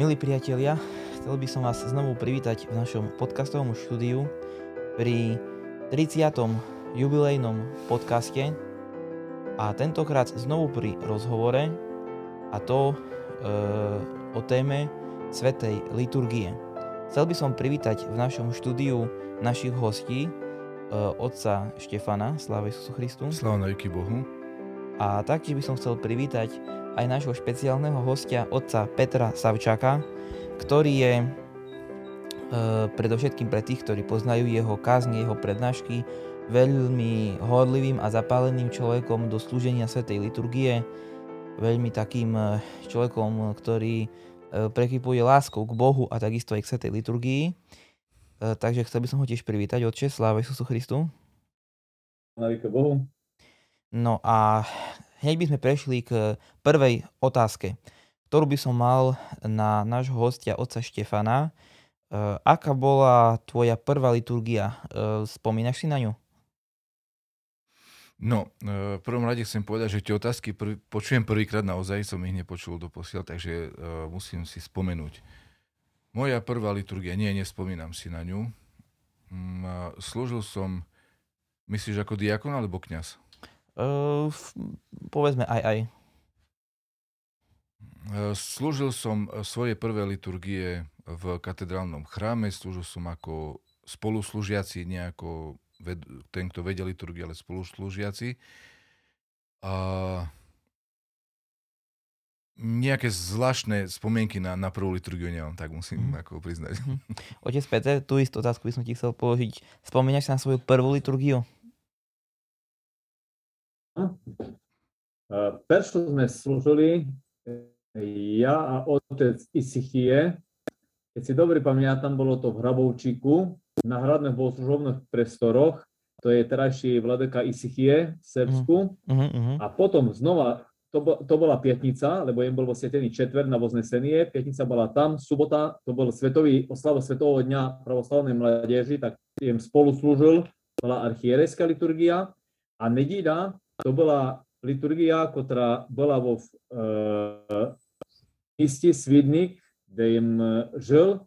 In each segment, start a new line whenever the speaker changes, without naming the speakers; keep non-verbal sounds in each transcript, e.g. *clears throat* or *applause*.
Milí priatelia, chcel by som vás znovu privítať v našom podcastovom štúdiu pri 30. jubilejnom podcaste a tentokrát znovu pri rozhovore a to e, o téme Svetej liturgie. Chcel by som privítať v našom štúdiu našich hostí e, otca Štefana, sláva Isusu Christu.
Sláva Bohu.
A taktiež by som chcel privítať aj nášho špeciálneho hostia, otca Petra Savčaka, ktorý je e, predovšetkým pre tých, ktorí poznajú jeho kázne, jeho prednášky, veľmi horlivým a zapáleným človekom do slúženia Svetej liturgie, veľmi takým e, človekom, ktorý e, prekypuje láskou k Bohu a takisto aj k Svetej liturgii. E, takže chcel by som ho tiež privítať, Otče, sláva Isusu Christu.
Sláva Bohu.
No a hneď by sme prešli k prvej otázke, ktorú by som mal na nášho hostia, otca Štefana. E, aká bola tvoja prvá liturgia? E, spomínaš si na ňu?
No, v prvom rade chcem povedať, že tie otázky prv, počujem prvýkrát naozaj, som ich nepočul do posiel, takže uh, musím si spomenúť. Moja prvá liturgia, nie, nespomínam si na ňu. Um, slúžil som, myslíš ako diakon alebo kňaz?
Uh, povedzme aj aj.
Slúžil som svoje prvé liturgie v katedrálnom chráme, slúžil som ako spoluslúžiaci, nie ako ved, ten, kto vedel liturgie, ale spoluslúžiaci. A nejaké zvláštne spomienky na, na prvú liturgiu nemám, tak musím mm. ako priznať. Mm.
Otec Peter, tú istú otázku by som ti chcel položiť. Spomínaš sa na svoju prvú liturgiu?
Peršu sme slúžili ja a otec Isichie. Keď si dobre pamätám, bolo to v Hrabovčíku, na hradných bohoslužobných priestoroch. To je terajší vladeka Isichie v Srbsku. Uh-huh, uh-huh. A potom znova, to, bo, to bola pietnica, lebo jem bol vo svetený četver na Voznesenie. Pietnica bola tam, subota, to bol svetový, oslava Svetového dňa pravoslavnej mládeži, tak jem spolu slúžil, bola archierejská liturgia. A nedíľa, to bola liturgia, ktorá bola vo uh, meste Svidnik, kde im žil.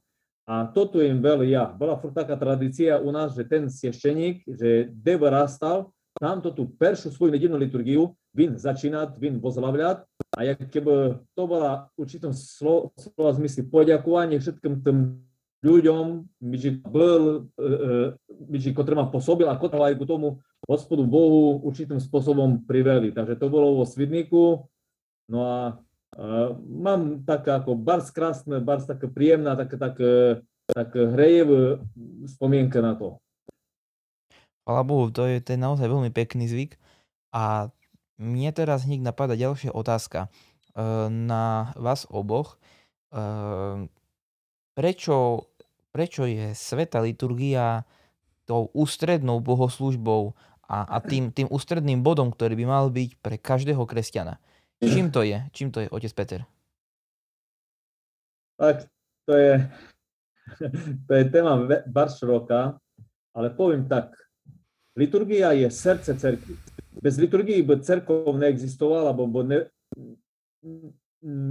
A toto im veľ ja. Bola furt taká tradícia u nás, že ten siešteník, že kde vyrastal, tam to tú peršu svoju nedельную liturgiu vin začínať, vin vozlavľať. A jak keby to bola určitom slova, slova zmysli poďakovanie všetkým tým ľuďom, myži byl, myži, ktorý ma pôsobil a ktorý aj k tomu hospodu Bohu určitým spôsobom priveli. Takže to bolo vo Svidníku. No a Uh, mám tak ako bars krásne, bars také príjemná, tak, tak, tak hrejevá spomienka na to.
Chvala Bohu, to je, to je naozaj veľmi pekný zvyk. A mne teraz hneď napadá ďalšia otázka uh, na vás oboch. Uh, prečo, prečo je sveta liturgia tou ústrednou bohoslužbou a, a tým, tým ústredným bodom, ktorý by mal byť pre každého kresťana? Čím to je? Čím to je, otec Peter?
Tak, to je, *laughs* to je téma bar široká, ale poviem tak. Liturgia je srdce cerkvy. Bez liturgii by cerkov neexistovala, by ne,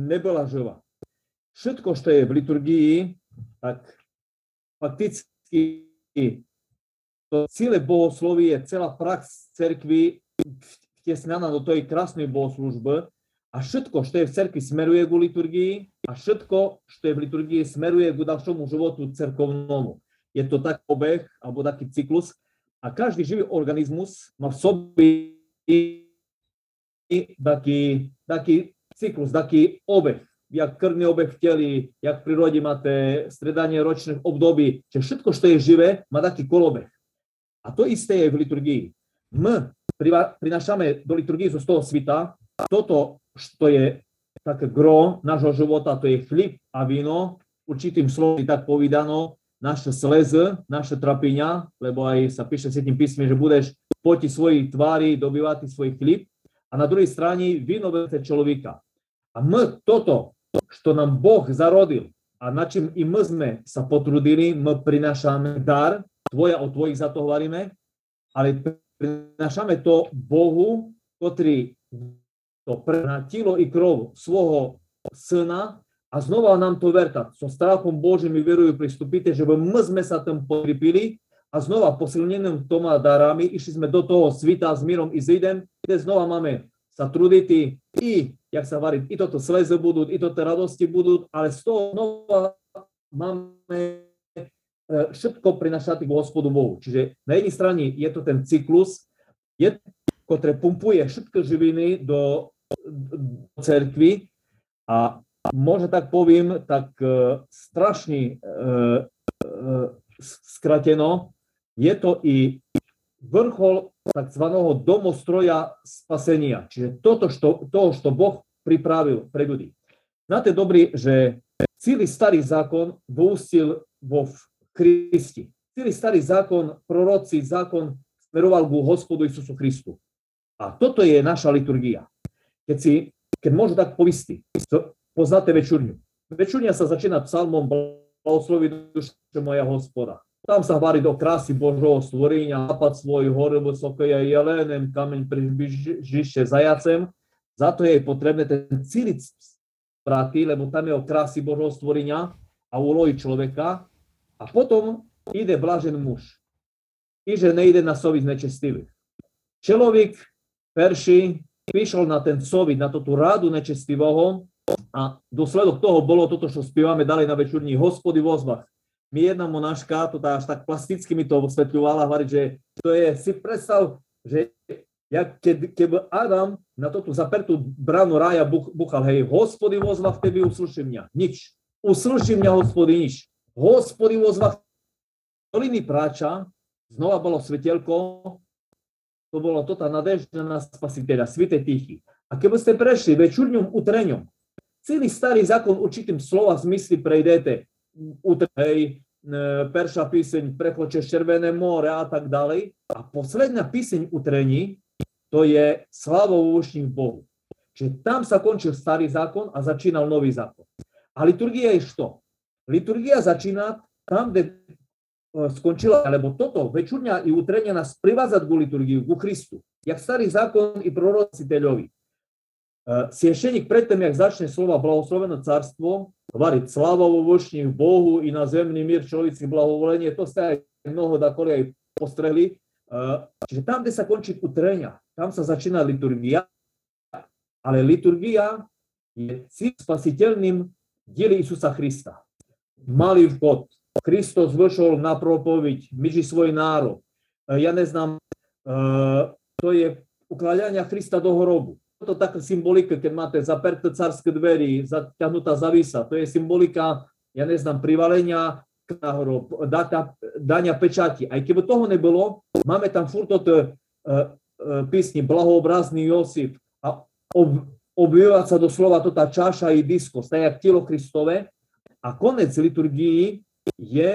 nebola živá. Všetko, čo je v liturgii, tak fakticky to celé bohoslovie, celá prax cerkvy vtesnaná do tej krásnej bohoslužby, a všetko, čo je v cerkvi, smeruje ku liturgii a všetko, čo je v liturgii, smeruje ku ďalšomu životu cerkovnomu. Je to tak obeh, alebo taký cyklus. A každý živý organizmus má v sobě taký, taký cyklus, taký obeh. Jak krvný obeh v teli, jak v prírode máte stredanie ročných období, že všetko, čo je živé, má taký kolobeh. A to isté je v liturgii. My prinášame do liturgii zo toho svita toto što je také gro nášho života, to je chlib a víno, určitým slovom tak povedano, naše slezy, naše trapenia, lebo aj sa píše v Svetým písme, že budeš poti svojej tvári dobývať svoj chlib, a na druhej strane víno vece človeka. A my toto, što nám Boh zarodil a na čím i my sme sa potrudili, my prinášame dar, tvoja o tvojich za to hovoríme, ale prinášame to Bohu, ktorý to na telo i krov svojho syna a znova nám to verta. So strachom Božím mi verujú pristupíte, že my sme sa tam podripili a znova posilneným toma darami išli sme do toho svita s mírom i zidem, kde znova máme sa trudiť i, jak sa varí, i toto sleze budú, i toto radosti budú, ale z toho znova máme e, všetko prinašať k Hospodu Bohu. Čiže na jednej strane je to ten cyklus, je, ktoré pumpuje všetky živiny do, do cerkvy a možno tak poviem, tak uh, strašne uh, skrateno, je to i vrchol tzv. domostroja spasenia. Čiže toto, što, to, što Boh pripravil pre ľudí. Znáte dobrý, že celý starý zákon vyústil vo Kristi. Celý starý zákon, proroci, zákon smeroval ku Hospodu Isusu Christu. A toto je naša liturgia. Keď si, keď môžu tak povisti, poznáte večurňu. Večurňa sa začína psalmom Blahoslovi duše moja hospoda. Tam sa hovorí do krásy Božoho stvorenia, napad svoj hore vysoko je jelenem, kameň približište zajacem. Za to je potrebné ten cílic prati, lebo tam je o krásy Božoho stvorenia a úlohy človeka. A potom ide blažen muž. I že nejde na sovic nečestivých. Človek perší prišiel na ten sovic, na tú rádu nečestivého a dôsledok toho bolo toto, čo spievame ďalej na večurní, hospody v ozbach mi jedna monaška to až tak plasticky mi to osvetľovala, hovorí, že to je, si predstav, že ja, keď, keď Adam na tú zapertú bránu rája buch, buchal, hej, hospody vozva v tebe, uslyši mňa. Nič. Uslyši mňa, hospody, nič. Hospody vozva doliny práča, znova bolo svetelko, to bolo tota nadežda na spasiteľa, svite tichy. A keby ste prešli večurňom utreňom, celý starý zákon určitým slova zmysly prejdete, hej, e, perša píseň Prechoče Červené more a tak ďalej. A posledná píseň utrení, to je Slavou ušník Bohu. Čiže tam sa končil starý zákon a začínal nový zákon. A liturgia je što? Liturgia začína tam, kde e, skončila, alebo toto večurňa i utrenia nás privázať ku liturgiu, ku Christu. Jak starý zákon i prorociteľovi. E, Siešenik predtým, jak začne slova blahosloveno carstvo, Hovoriť sláva vo vošních Bohu i na zemný mír človeci blahovolenie, to ste aj mnoho dakoli aj postrehli. E, čiže tam, kde sa končí utrenia, tam sa začína liturgia, ale liturgia je spasiteľným dieli Isusa Krista. Malý vchod. Kristus vyšol na propoviť među svoj národ. E, ja neznám, e, to je ukladania Krista do hrobu to taká symbolika, keď máte zaperté carské dverí, zaťahnutá zavisa, to je symbolika, ja neznám, privalenia hrob, data, dania pečati. Aj keby toho nebolo, máme tam furt od uh, uh, písni Blahoobrazný Josif a ob, objevovať sa doslova to tá čaša i disko, staje jak telo Kristové. A konec liturgii je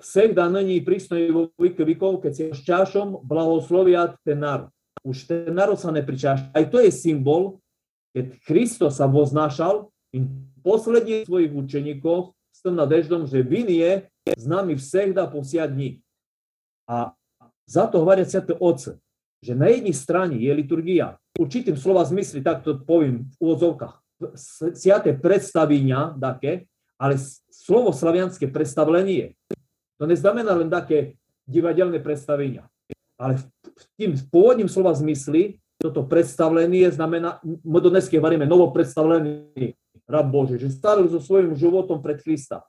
všech daní prísnej vo výkov, keď si s čašom blahoslovia ten národ už ten národ sa nepričáša. Aj to je symbol, keď Kristus sa voznášal in posledných svojich učeníkov s tým nadeždom, že vin je s nami всегда po вся dní. A za to hovoria Sviaté Otce, že na jednej strane je liturgia, určitým slova zmysli, tak to poviem v úvodzovkách, Sviaté predstavenia, také, ale slovo slavianské predstavlenie, to neznamená len také divadelné predstavenia, ale v tým pôvodním slova zmysli toto predstavlenie znamená, my do dneska varíme novo predstavlený rab Bože, že stavil so svojím životom pred Krista.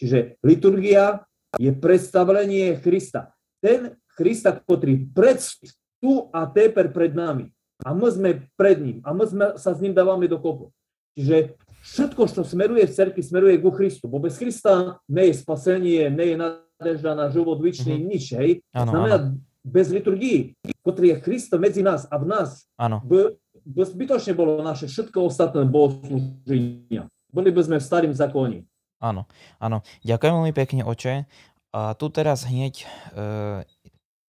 Čiže liturgia je predstavlenie Krista. Ten Krista, ktorý pred tu a teper pred nami. A my sme pred ním. A my sme, sa s ním dávame do kopu. Čiže všetko, čo smeruje v cerkvi, smeruje ku Kristu. Bo bez Krista nie je spasenie, nie je nadežda na život vyčný, mm-hmm. nič. Hej. Ano, Znamená, ano bez liturgii, ktorý je Kristo medzi nás a v nás,
Áno.
by, by zbytočne bolo naše všetko ostatné bohoslúženia. Boli by sme v starým zákone.
Áno, áno. Ďakujem veľmi pekne, oče. A tu teraz hneď e,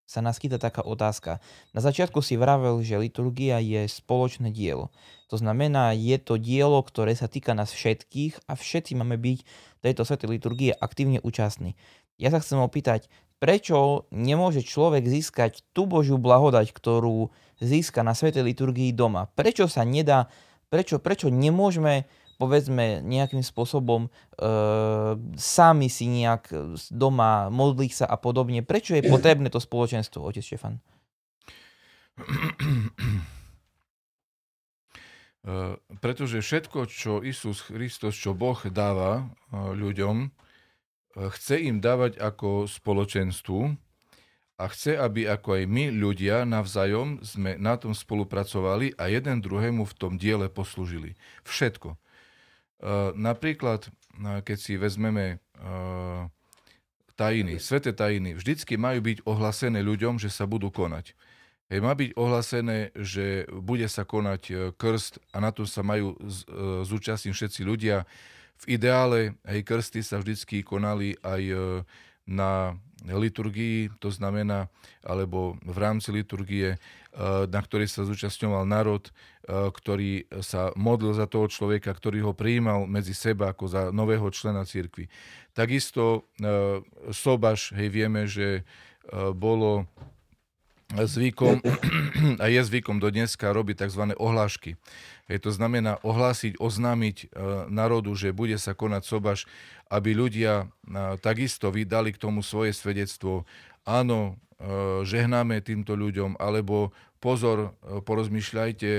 sa naskyta taká otázka. Na začiatku si vravel, že liturgia je spoločné dielo. To znamená, je to dielo, ktoré sa týka nás všetkých a všetci máme byť tejto svetej liturgie aktívne účastní. Ja sa chcem opýtať, prečo nemôže človek získať tú Božiu blahodať, ktorú získa na Svetej liturgii doma? Prečo sa nedá, prečo, prečo nemôžeme povedzme nejakým spôsobom e, sami si nejak doma modliť sa a podobne. Prečo je potrebné to spoločenstvo, otec Štefan?
Uh, pretože všetko, čo Isus Kristus, čo Boh dáva uh, ľuďom, chce im dávať ako spoločenstvu a chce, aby ako aj my ľudia navzájom sme na tom spolupracovali a jeden druhému v tom diele poslúžili. Všetko. Napríklad, keď si vezmeme tajiny, sveté tajiny, vždycky majú byť ohlasené ľuďom, že sa budú konať. Hej, má byť ohlásené, že bude sa konať e, krst a na to sa majú e, zúčastniť všetci ľudia. V ideále hej, krsty sa vždycky konali aj e, na liturgii, to znamená, alebo v rámci liturgie, na ktorej sa zúčastňoval národ, ktorý sa modlil za toho človeka, ktorý ho prijímal medzi seba ako za nového člena cirkvi. Takisto sobaš, hej, vieme, že bolo zvykom *clears throat* a je zvykom do dneska robiť tzv. ohlášky. Je to znamená ohlásiť, oznámiť e, národu, že bude sa konať sobaš, aby ľudia e, takisto vydali k tomu svoje svedectvo. Áno, e, žehnáme týmto ľuďom, alebo pozor, porozmýšľajte,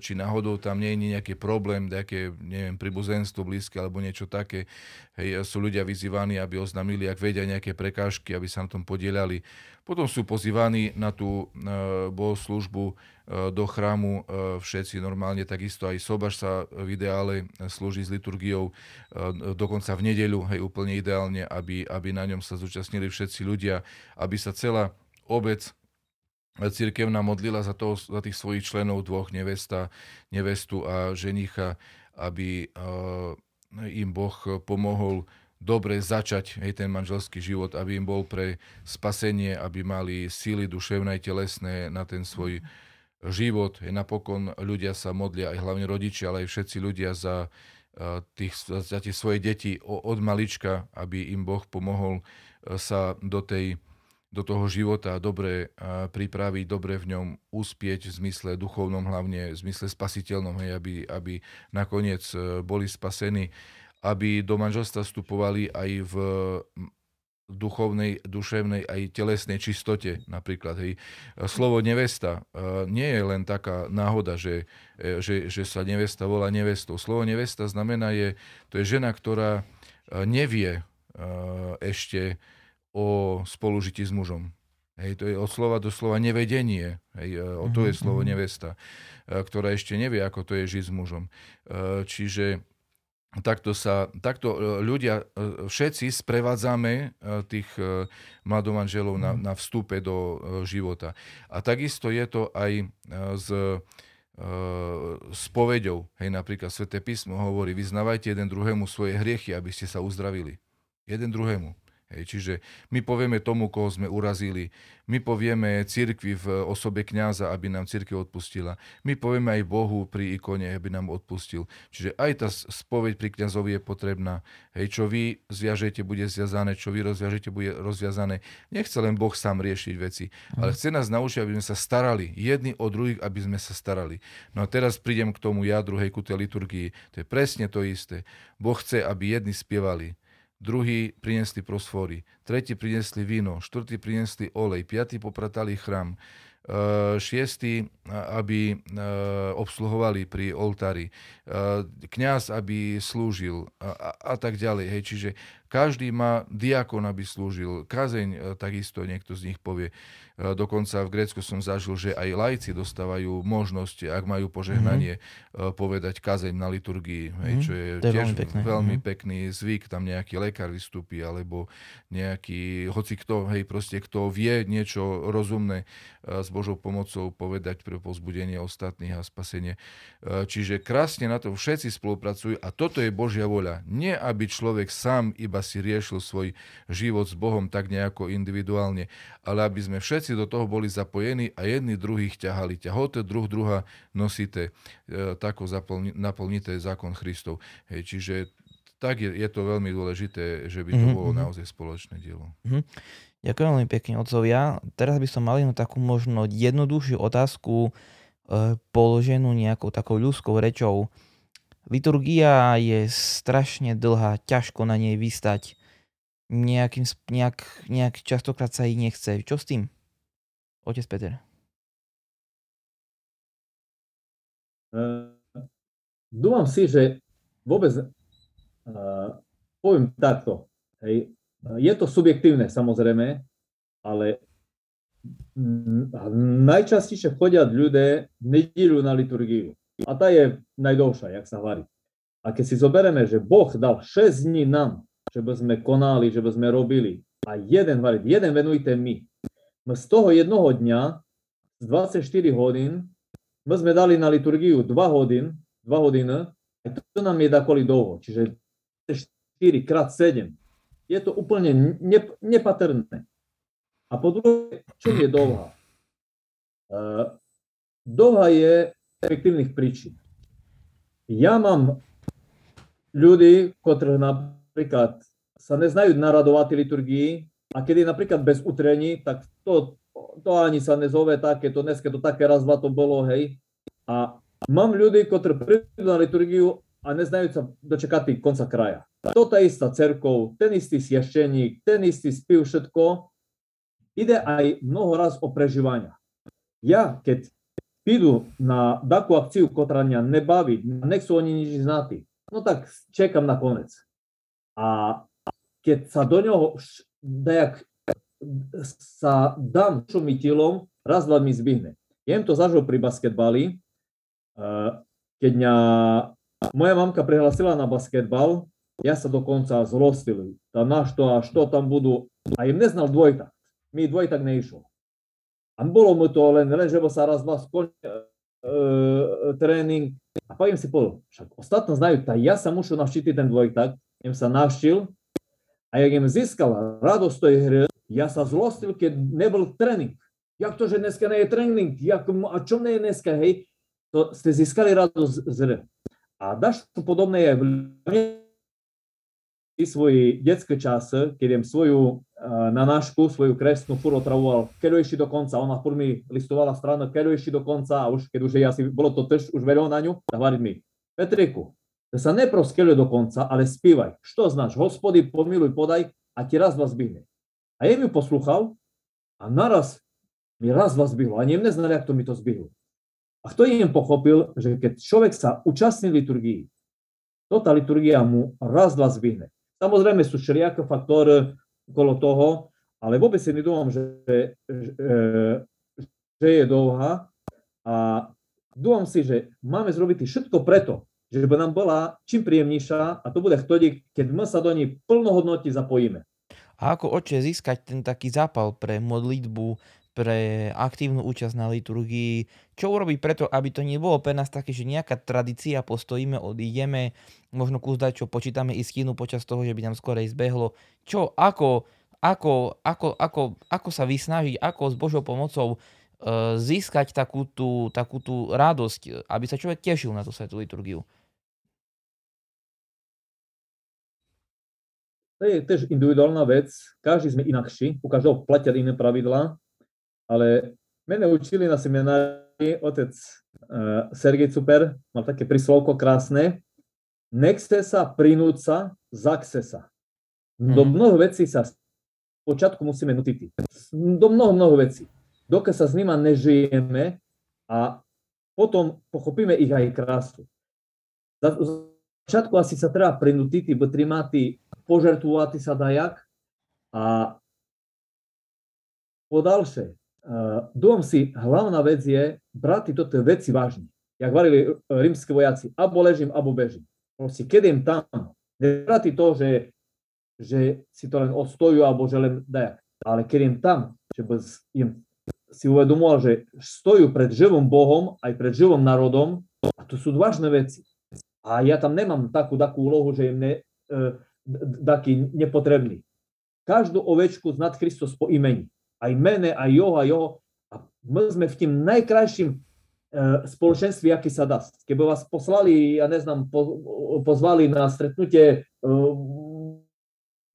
či náhodou tam nie je nejaký problém, nejaké, neviem, pribuzenstvo blízke alebo niečo také. Hej, sú ľudia vyzývaní, aby oznámili, ak vedia nejaké prekážky, aby sa na tom podielali. Potom sú pozývaní na tú e, bohoslužbu e, do chrámu e, všetci normálne, takisto aj sobaš sa v ideále slúži s liturgiou dokonca v nedeľu, hej, úplne ideálne, aby, aby na ňom sa zúčastnili všetci ľudia, aby sa celá obec církevná modlila za, toho, za tých svojich členov dvoch, nevesta, nevestu a ženicha, aby im Boh pomohol dobre začať hej, ten manželský život, aby im bol pre spasenie, aby mali síly duševné, telesné na ten svoj život. Hej, napokon ľudia sa modlia, aj hlavne rodičia, ale aj všetci ľudia za, tých, za tie svoje deti od malička, aby im Boh pomohol sa do, tej, do toho života dobre pripraviť, dobre v ňom uspieť v zmysle duchovnom, hlavne v zmysle spasiteľnom, hej, aby, aby nakoniec e, boli spasení aby do manželstva vstupovali aj v duchovnej, duševnej aj telesnej čistote napríklad. Hej. Slovo nevesta e, nie je len taká náhoda, že, e, že, že sa nevesta volá nevestou. Slovo nevesta znamená, je, to je žena, ktorá nevie ešte o spolužití s mužom. Hej, to je od slova do slova nevedenie. Hej, o to je mhm, slovo mhm. nevesta, ktorá ešte nevie, ako to je žiť s mužom. Čiže takto, sa, takto e, ľudia, e, všetci sprevádzame e, tých mladomanželov na, mhm. na vstupe do života. A takisto je to aj s spoveďou. Hej, napríklad Sveté písmo hovorí, vyznávajte jeden druhému svoje hriechy, aby ste sa uzdravili. Jeden druhému. Hej, čiže my povieme tomu, koho sme urazili, my povieme cirkvi v osobe kňaza, aby nám cirkev odpustila, my povieme aj Bohu pri ikone, aby nám odpustil. Čiže aj tá spoveď pri kňazovi je potrebná. Hej, čo vy zviažete, bude zviazané, čo vy rozviažete, bude rozviazané. Nechce len Boh sám riešiť veci, ale chce nás naučiť, aby sme sa starali, jedni o druhých, aby sme sa starali. No a teraz prídem k tomu jadru, hej, ku tej liturgii. To je presne to isté. Boh chce, aby jedni spievali, druhý priniesli prosfory, tretí priniesli víno, štvrtý priniesli olej, piatý popratali chrám, Eh, šiestí, aby eh, obsluhovali pri oltári, eh, kňaz, aby slúžil a, a tak ďalej. Hej. Čiže každý má diakon, aby slúžil. Kazeň takisto niekto z nich povie. Dokonca v Grécku som zažil, že aj lajci dostávajú možnosť, ak majú požehnanie, mm-hmm. povedať kazeň na liturgii, mhm. čo je,
to je
tiež
veľmi, pekný.
veľmi mm-hmm. pekný zvyk. Tam nejaký lekár vystúpi, alebo nejaký, hoci kto, hej, proste kto vie niečo rozumné s Božou pomocou povedať pre pozbudenie ostatných a spasenie. E, čiže krásne na to všetci spolupracujú a toto je Božia voľa. Nie, aby človek sám iba si riešil svoj život s Bohom tak nejako individuálne, ale aby sme všetci do toho boli zapojení a jedni druhých ťahali. Ťahote druh druha nosíte, e, tako naplníte zákon Kristov. Hej, čiže tak je, je to veľmi dôležité, že by to mm-hmm. bolo mhm. naozaj spoločné dielo.
Mm-hmm. Ďakujem veľmi pekne, otcovia. Teraz by som mal jednu takú možno jednoduchšiu otázku, e, položenú nejakou takou ľudskou rečou. Liturgia je strašne dlhá, ťažko na nej vystať. Nejakým, nejak, nejak častokrát sa jej nechce. Čo s tým? Otec Peter.
Uh, dúfam si, že vôbec uh, poviem takto. Hej, je to subjektívne samozrejme, ale najčastejšie chodia ľudia v nedílu na liturgiu. A tá je najdlhšia, jak sa hovorí. A keď si zoberieme, že Boh dal 6 dní nám, že by sme konali, že by sme robili, a jeden, hovorí, jeden venujte my. My z toho jednoho dňa, z 24 hodín, my sme dali na liturgiu 2 hodín, 2 hodiny, a to nám je dakoli dlho, čiže 4 krát 7 je to úplne nepatrné. A po druhé, čo je dlhá? Uh, dlhá je efektívnych príčin. Ja mám ľudí, ktorí napríklad sa neznajú naradovať liturgii a keď je napríklad bez utrení, tak to, to ani sa nezove také, to dneska to také raz, dva to bolo, hej. A mám ľudí, ktorí prídu na liturgiu a neznajú sa dočekať konca kraja to tá istá cerkov, ten istý siešteník, ten istý spiv, všetko, ide aj mnoho raz o prežívania. Ja, keď prídu na takú akciu, ktorá mňa nebaví, nechcú oni nič znatí, no tak čekám na konec. A keď sa do ňoho dajak sa dám šumiteľom, raz, dva mi zbyhne. Jem to zažil pri basketbali, eh, keď mňa moja mamka prihlasila na basketbal, ja sa dokonca zlostil. Tá na što a što tam budú. A im neznal dvojtak. Mi dvojtak neišlo. A bolo mu to len, len že sa raz, dva skončil e, tréning. A pa im si povedal, však ostatní znajú, tak ja sa mušu navštiti ten dvojtak. Im sa navštil. A jak im získal radosť tej hry, ja sa zlostil, keď nebol tréning. Jak to, že dneska nie je tréning? Jak, a čo nie je dneska, hej? To ste získali radosť z hry. A dáš to podobné aj v svoj detské čas, keď jem svoju na nášku, svoju kresnú furt otravoval, keď ešte do konca, ona furt mi listovala stranu, keď ešte do konca, a už keď už je asi, bolo to tež už veľa na ňu, tak hovorí mi, Petriku, da sa neprv skeľuje do konca, ale spívaj. Što znaš, hospody, pomiluj, podaj a ti raz vás zbyhne. A jem ju poslúchal a naraz mi raz vás zbyhlo. Ani jem neznali, jak to mi to zbyhlo. A kto im pochopil, že keď človek sa účastní liturgii, to tá liturgia mu raz, dva zbyhne. Samozrejme sú všelijaké faktory okolo toho, ale vôbec si nedomám, že, že, že je dlhá a dúfam si, že máme zrobiť všetko preto, že by nám bola čím príjemnejšia a to bude vtedy, keď my sa do nej plnohodnotne zapojíme.
A ako oče získať ten taký zápal pre modlitbu, pre aktívnu účasť na liturgii. Čo urobiť preto, aby to nebolo pre nás také, že nejaká tradícia, postojíme, odídeme, možno kus čo počítame istinu počas toho, že by nám skorej zbehlo. Čo, ako, ako, ako, ako, ako sa vysnažiť, ako s Božou pomocou e, získať takú tú, takú tú radosť, aby sa človek tešil na tú svetú liturgiu.
To je tiež individuálna vec. Každý sme inakší, u každého platia iné pravidlá ale mene učili na seminári otec uh, Sergej Super, mal také príslovko krásne, nechce sa prinúca, zakse sa. Do mhm. mnoho vecí sa počiatku musíme nutiť. Do mnoho, mnoho vecí. Dokiaľ sa s nima nežijeme a potom pochopíme ich aj krásu. Za, začiatku asi sa treba prinútiť, bo trimáty požertvovať sa dajak a po dalšie, dom si hlavná vec je brať tieto veci vážne. Jak varili rímske vojaci, abo ležím, abo bežím. Proste, keď im tam, nebrati to, že, že si to len ostojú, alebo že len dajak. Ale keď im tam, že im si uvedomoval, že stojú pred živým Bohom, aj pred živým národom, a to sú vážne veci. A ja tam nemám takú, takú úlohu, že im ne, e, taký nepotrebný. Každú ovečku znať Kristus po imeni aj mene, aj jeho, aj jeho. A my sme v tým najkrajším e, spoločenství, aký sa dá. Keby vás poslali, ja neznám, po, pozvali na stretnutie e,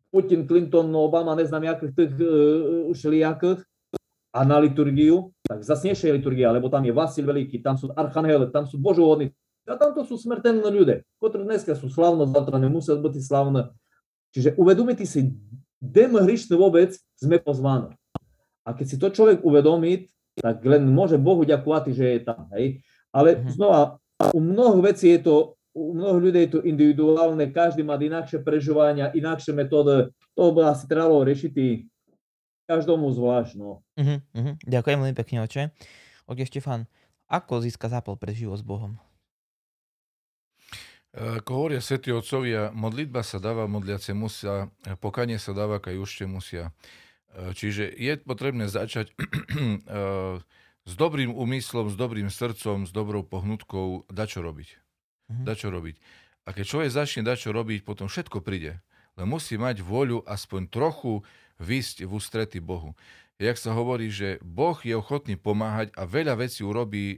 Putin, Clinton, Obama, neznám, jakých tých uh, všelijakých, a na liturgiu, tak zasnejšia liturgia, lebo tam je Vasil Veľký, tam sú archanhele, tam sú božovodní, A tamto sú smrteľné ľudia, ktorí dneska sú slavno, zavtra nemusia byť slavné. Čiže uvedomite si, kde my hrišní vôbec sme pozvaní. A keď si to človek uvedomí, tak len môže Bohu ďakovať, že je tam. Hej? Ale mm-hmm. znova, u mnoho vecí je to, u mnoho ľudí je to individuálne, každý má inakšie prežívania, inakšie metódy. To by asi trebalo riešiť každomu zvlášť. No.
Uh-huh, uh-huh. Ďakujem veľmi pekne, oče. Oke, Štefan, ako získa zápal pre život s Bohom?
Ako hovoria svätí otcovia, modlitba sa dáva, modliace musia, pokanie sa dáva, kaj už musia. Čiže je potrebné začať *clears throat* s dobrým úmyslom, s dobrým srdcom, s dobrou pohnutkou dačo robiť. Mm-hmm. Dačo robiť. A keď človek začne dačo robiť, potom všetko príde. Len musí mať voľu aspoň trochu vysť v ústrety Bohu jak sa hovorí, že Boh je ochotný pomáhať a veľa vecí urobí, e,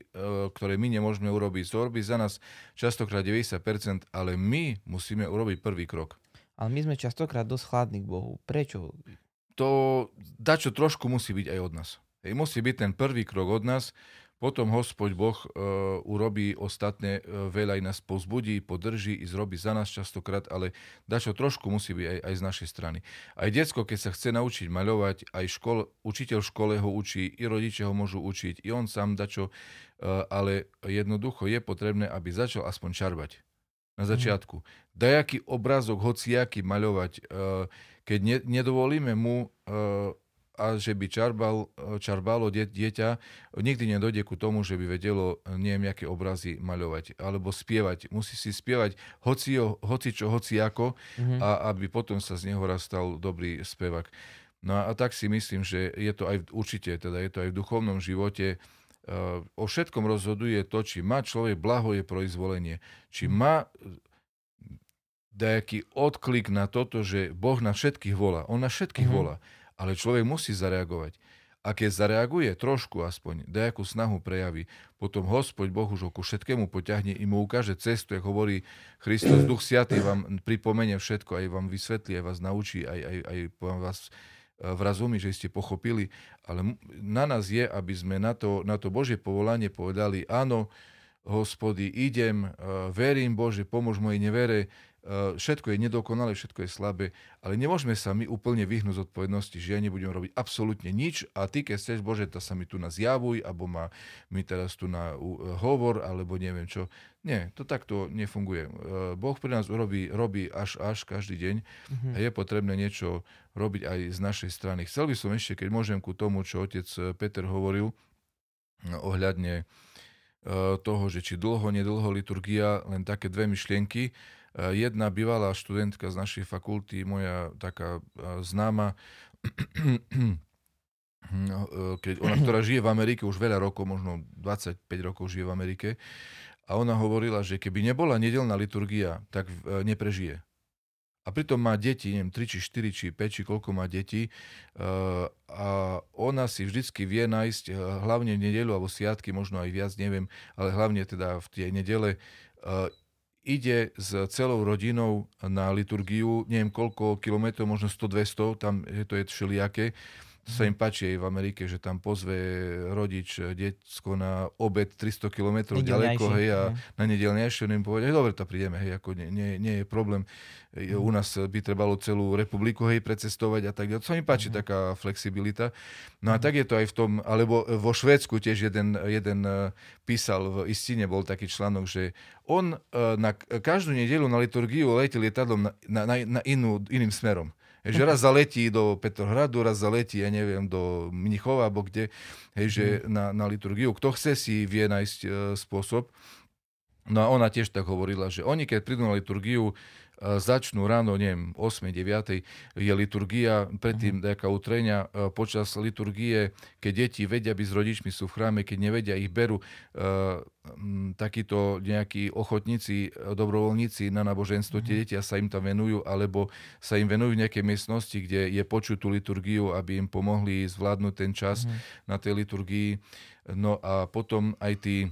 ktoré my nemôžeme urobiť. To robí za nás častokrát 90%, ale my musíme urobiť prvý krok.
Ale my sme častokrát dosť chladní k Bohu. Prečo?
To dačo trošku musí byť aj od nás. Hej, musí byť ten prvý krok od nás, potom Hospod Boh uh, urobí ostatné, uh, veľa aj nás pozbudí, podrží i zrobí za nás častokrát, ale dačo trošku musí byť aj, aj z našej strany. Aj detsko, keď sa chce naučiť maľovať, aj škol, učiteľ v škole ho učí, i rodičia ho môžu učiť, i on sám dačo, uh, ale jednoducho je potrebné, aby začal aspoň čarbať na začiatku. Dajaký obrázok, hociaký maľovať, uh, keď ne, nedovolíme mu uh, a že by čarbal, čarbalo dieťa, nikdy nedojde ku tomu, že by vedelo neviem, aké obrazy maľovať alebo spievať. Musí si spievať hoci, hoci čo, hoci ako mm-hmm. a aby potom sa z neho rastal dobrý spevak. No a, a tak si myslím, že je to aj určite, teda je to aj v duchovnom živote, Uh, o všetkom rozhoduje to, či má človek blaho je pro izvolenie. Či má dajaký odklik na toto, že Boh na všetkých volá. On na všetkých mm-hmm. volá. Ale človek musí zareagovať. A keď zareaguje trošku aspoň, dajakú snahu prejaví, potom Hospod Boh už ku všetkému poťahne i mu ukáže cestu, ako hovorí Kristus, Duch Sviatý vám pripomenie všetko, aj vám vysvetlí, aj vás naučí, aj, aj, aj vás e, vrazumí, že ste pochopili. Ale na nás je, aby sme na to, na to Božie povolanie povedali, áno, hospody, idem, e, verím Bože, pomôž mojej nevere, Eh, všetko je nedokonalé, všetko je slabé, ale nemôžeme sa my úplne vyhnúť z odpovednosti, že ja nebudem robiť absolútne nič a ty, keď chceš, Bože, to sa mi tu na zjavuj, alebo ma mi teraz tu na hovor, alebo neviem čo. Nie, to takto nefunguje. Eh, boh pre nás urobí, robí až až každý deň mm-hmm. a je potrebné niečo robiť aj z našej strany. Chcel by som ešte, keď môžem ku tomu, čo otec eh, Peter hovoril ohľadne toho, že či dlho, nedlho liturgia, len také dve myšlienky. Eh, jedna bývalá študentka z našej fakulty, moja taká eh, známa, eh, keď ona, ktorá žije v Amerike už veľa rokov, možno 25 rokov žije v Amerike, a ona hovorila, že keby nebola nedelná liturgia, tak neprežije. A pritom má deti, neviem, 3 či 4 či 5 či koľko má detí a ona si vždycky vie nájsť, hlavne v nedelu alebo sviatky, možno aj viac, neviem, ale hlavne teda v tej nedele ide s celou rodinou na liturgiu, neviem koľko kilometrov, možno 100-200, tam je to je všelijaké. Sa im páči aj v Amerike, že tam pozve rodič detsko na obed 300 km ďaleko, hej, a ne. na nedelnejšie, im povedať, hej, dobre, to prídeme, hej, ako nie, nie, nie je problém. Mm. U nás by trebalo celú republiku, hej, precestovať a tak ďalej. To sa mi páči, mm. taká flexibilita. No a tak je to aj v tom, alebo vo Švédsku tiež jeden, jeden e, písal, v Istine bol taký článok, že on e, na každú nedelu na liturgiu letí lietadlom na, na, na inú, iným smerom. Hej, že raz zaletí do Petrohradu, raz zaletí, ja neviem, do Mnichova, alebo kde, hej, že mm. na, na liturgiu. Kto chce si vie nájsť e, spôsob. No a ona tiež tak hovorila, že oni keď prídu na liturgiu, začnú ráno, neviem, 8. 9. je liturgia, predtým uh-huh. nejaká utrenia. Počas liturgie, keď deti vedia byť s rodičmi, sú v chráme, keď nevedia, ich berú takíto nejakí ochotníci, dobrovoľníci na náboženstvo, uh-huh. tie deti sa im tam venujú, alebo sa im venujú v nejakej miestnosti, kde je počuť tú liturgiu, aby im pomohli zvládnuť ten čas uh-huh. na tej liturgii. No a potom aj tí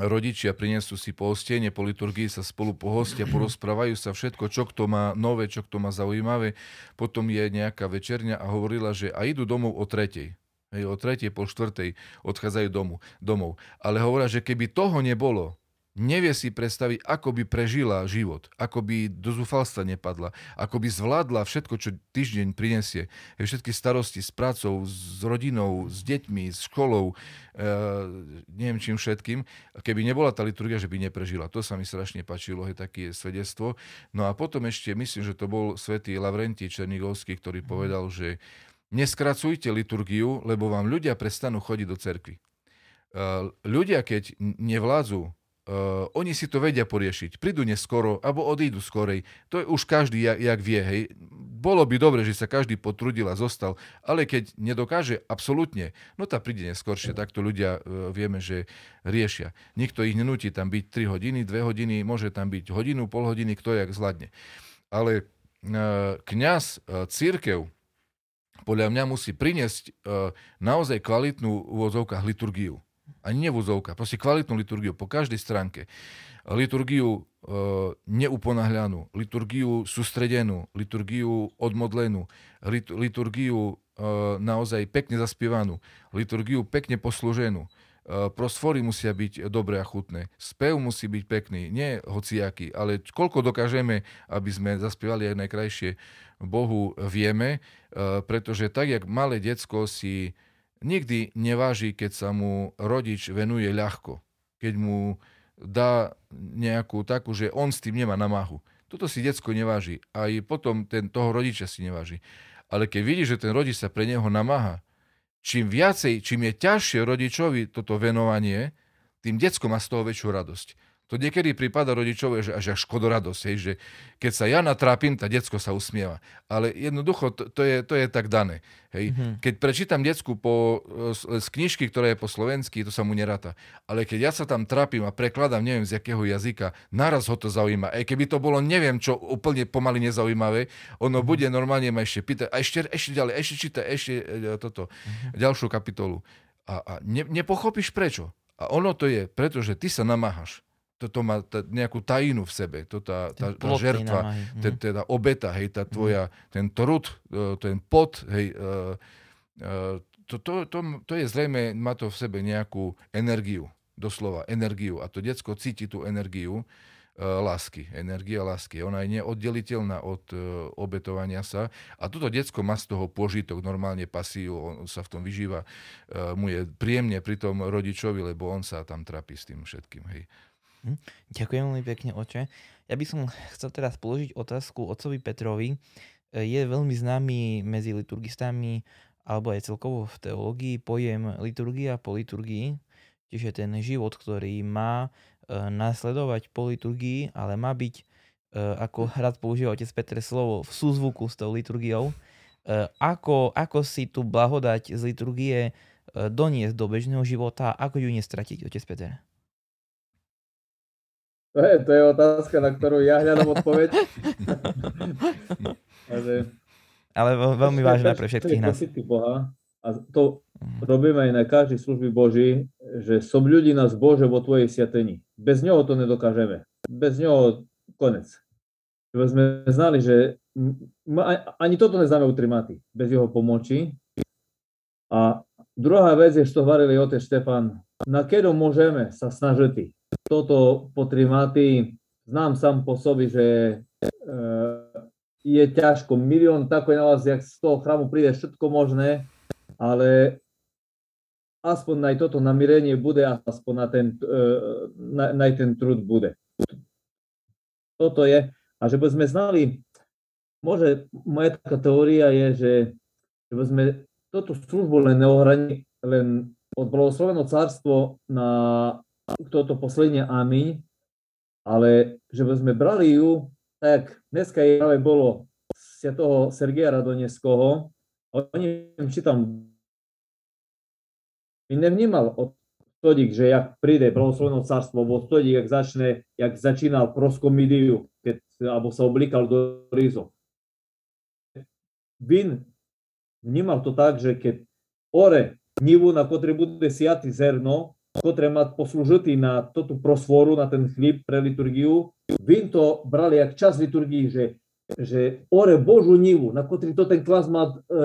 rodičia prinesú si po ostene, po liturgii sa spolu pohostia, *clears throat* porozprávajú sa všetko, čo kto má nové, čo kto má zaujímavé. Potom je nejaká večerňa a hovorila, že a idú domov o tretej. Hej, o tretej, po štvrtej odchádzajú domu, domov. Ale hovoria, že keby toho nebolo, nevie si predstaviť, ako by prežila život, ako by do zúfalstva nepadla, ako by zvládla všetko, čo týždeň prinesie, všetky starosti s prácou, s rodinou, s deťmi, s školou, e, neviem čím všetkým, keby nebola tá liturgia, že by neprežila. To sa mi strašne páčilo, je také svedectvo. No a potom ešte, myslím, že to bol svätý Lavrentí Černigovský, ktorý mhm. povedal, že neskracujte liturgiu, lebo vám ľudia prestanú chodiť do cerkvy. E, ľudia, keď nevládzu Uh, oni si to vedia poriešiť. Prídu neskoro, alebo odídu skorej. To je už každý, jak, jak vie. Hej. Bolo by dobre, že sa každý potrudil a zostal, ale keď nedokáže absolútne, no tá príde neskôršie. Takto ľudia uh, vieme, že riešia. Nikto ich nenúti tam byť 3 hodiny, 2 hodiny, môže tam byť hodinu, pol hodiny, kto jak zvládne. Ale uh, kňaz, uh, církev, podľa mňa musí priniesť uh, naozaj kvalitnú v úvodzovkách liturgiu ani nevúzovka, proste kvalitnú liturgiu po každej stránke. Liturgiu e, neuponahľanú, liturgiu sústredenú, liturgiu odmodlenú, lit, liturgiu e, naozaj pekne zaspievanú, liturgiu pekne poslúženú. E, prosfory musia byť dobré a chutné. Spev musí byť pekný, nie hociaký, ale koľko dokážeme, aby sme zaspievali aj najkrajšie Bohu, vieme, e, pretože tak, jak malé decko si nikdy neváži, keď sa mu rodič venuje ľahko. Keď mu dá nejakú takú, že on s tým nemá namahu. Toto si decko neváži. Aj potom ten, toho rodiča si neváži. Ale keď vidí, že ten rodič sa pre neho namáha, čím viacej, čím je ťažšie rodičovi toto venovanie, tým decko má z toho väčšiu radosť. To niekedy prípada rodičové, že až škodoradosť, hej, že keď sa ja natrápim, tá decko sa usmieva. Ale jednoducho to, to, je, to je tak dané. Hej. Mm-hmm. Keď prečítam decku po, z knižky, ktorá je po slovensky, to sa mu neráta. Ale keď ja sa tam trápim a prekladám, neviem z jakého jazyka, naraz ho to zaujíma. Aj keby to bolo neviem čo, úplne pomaly nezaujímavé, ono mm-hmm. bude normálne ma ešte pýtať, a ešte, ešte ďalej, ešte čítať, ešte e, toto, mm-hmm. ďalšiu kapitolu. A, a ne, nepochopíš prečo. A ono to je, pretože ty sa namáhaš toto má t- nejakú tajinu v sebe, to tá, tá, tá žertva, ten, mhm. teda obeta, hej, tá tvoja, mm. ten trud, e, ten pot, hej, uh, uh, to, to, to, to je zrejme, má to v sebe nejakú energiu, doslova energiu a to decko cíti tú energiu uh, lásky, energia lásky. Ona je neoddeliteľná od uh, obetovania sa a toto decko má z toho požitok, normálne pasív, on sa v tom vyžíva, uh, mu je príjemne pri tom rodičovi, lebo on sa tam trapí s tým všetkým, hej.
Hm? Ďakujem veľmi pekne, oče. Ja by som chcel teraz položiť otázku otcovi Petrovi. E, je veľmi známy medzi liturgistami alebo aj celkovo v teológii pojem liturgia po liturgii, čiže ten život, ktorý má e, následovať po liturgii, ale má byť, e, ako rád používa otec Petr slovo, v súzvuku s tou liturgiou. Ako, ako si tu blahodať z liturgie doniesť do bežného života, ako ju nestratiť, otec Petr?
To je, to je otázka, na ktorú ja hľadám odpoveď. *laughs*
Ale, Ale veľmi vážna pre všetkých nás.
Boha a to mhm. robíme aj na každej služby Boží, že som ľudí nás Bože vo Tvojej siatení. Bez ňoho to nedokážeme. Bez ňoho konec. Lebo sme znali, že ani toto neznáme utrimáty bez jeho pomoci. A druhá vec je, čo hovorili otec Štefan, na kedu môžeme sa snažiť toto potrimáty znám sám po sobi, že e, je ťažko. Milión tako na vás, jak z toho chrámu príde všetko možné, ale aspoň aj toto namirenie bude, aspoň na ten, e, na, na ten trud bude. Toto je. A že by sme znali, môže, moja taká teória je, že, že by sme toto službu len neohrani, len od blahosloveného cárstvo na toto posledne amin, ale že by sme brali ju, tak dneska je práve bolo toho Sergeja Radoneského, oni čítam, by nevnímal od Todík, že jak príde pravoslovné cárstvo, bo Todík, jak začne, jak začínal proskomidiu, keď, alebo sa oblíkal do rízo. Vin vnímal to tak, že keď ore nivu, na ktorý bude siatý zerno, ktoré má poslúžiť na toto prosvoru, na ten chlíb pre liturgiu, vy to brali jak čas liturgii, že, že ore Božú nivu, na ktorý to ten klas má e, e,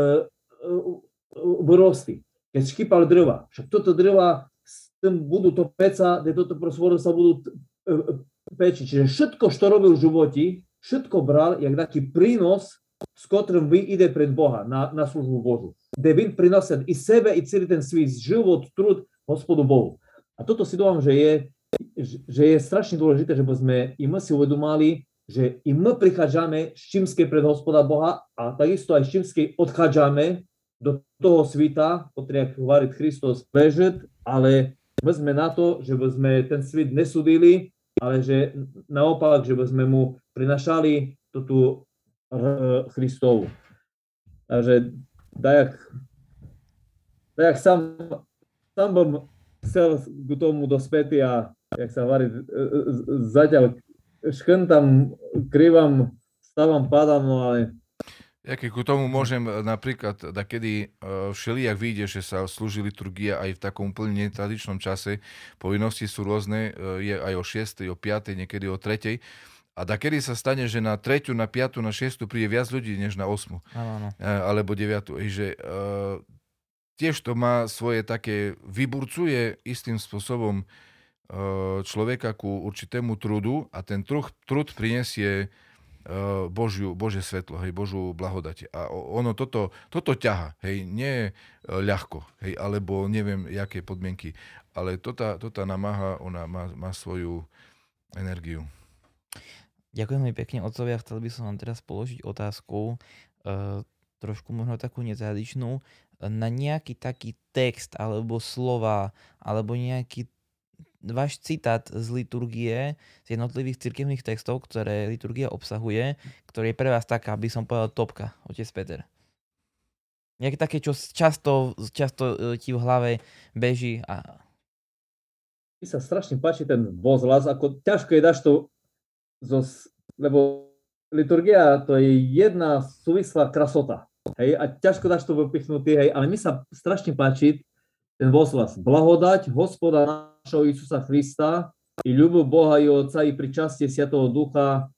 vyrosty. Keď škypal drva, však toto drva s tým budú to peca, kde toto prosvoru sa budú peči. Čiže všetko, čo robil v živote, všetko bral jak taký prínos, s ktorým vy ide pred Boha na, na službu Božu. Kde vy prinosel i sebe, i celý ten svoj život, trud hospodu Bohu. A toto si dúfam, že je, že je strašne dôležité, že sme i my si uvedomali, že i my prichádzame z čímskej pred hospoda Boha a takisto aj z čímskej odchádzame do toho svita, ktorý, ako hovorí Kristus, bežet, ale my sme na to, že by sme ten svet nesudili, ale že naopak, že by sme mu prinašali tú Christovu. Takže dajak, dajak sám, sám bym chcel k tomu dospět a jak sa hovorí, zatiaľ škrtam, krývam, stávam, padám, no ale
ja keď ku tomu môžem e, napríklad, da kedy uh, všelijak vyjde, že sa slúži liturgia aj v takom úplne netradičnom čase, povinnosti sú rôzne, je aj o 6, o 5, niekedy o 3. A da kedy sa stane, že na 3, na 5, na 6 príde viac ľudí, než na 8.
Áno,
Alebo 9. Že, tiež to má svoje také, vyburcuje istým spôsobom uh, človeka ku určitému trudu a ten trud, trud prinesie Eh, Božiu, Bože svetlo, hej, Božú blahodať. A ono toto, toto ťaha, hej, nie eh, ľahko, hej, alebo neviem, aké podmienky, ale tota, tota namáha, ona má, má svoju energiu.
Ďakujem pekne, otcovia. Chcel by som vám teraz položiť otázku, uh, trošku možno takú netradičnú, na nejaký taký text, alebo slova, alebo nejaký váš citát z liturgie, z jednotlivých cirkevných textov, ktoré liturgia obsahuje, ktorý je pre vás taká, aby som povedal, topka, otec Peter. Nejaké také, čo často, často e, ti v hlave beží a...
Mi sa strašne páči ten vozlas, ako ťažko je dáš to, zo, lebo liturgia to je jedna súvislá krasota. Hej, a ťažko dáš to vypichnutý, hej, ale mi sa strašne páči ten vozlas. Blahodať hospoda našho Isusa Krista i ľubu Boha i Otca i pričastie Sviatého Ducha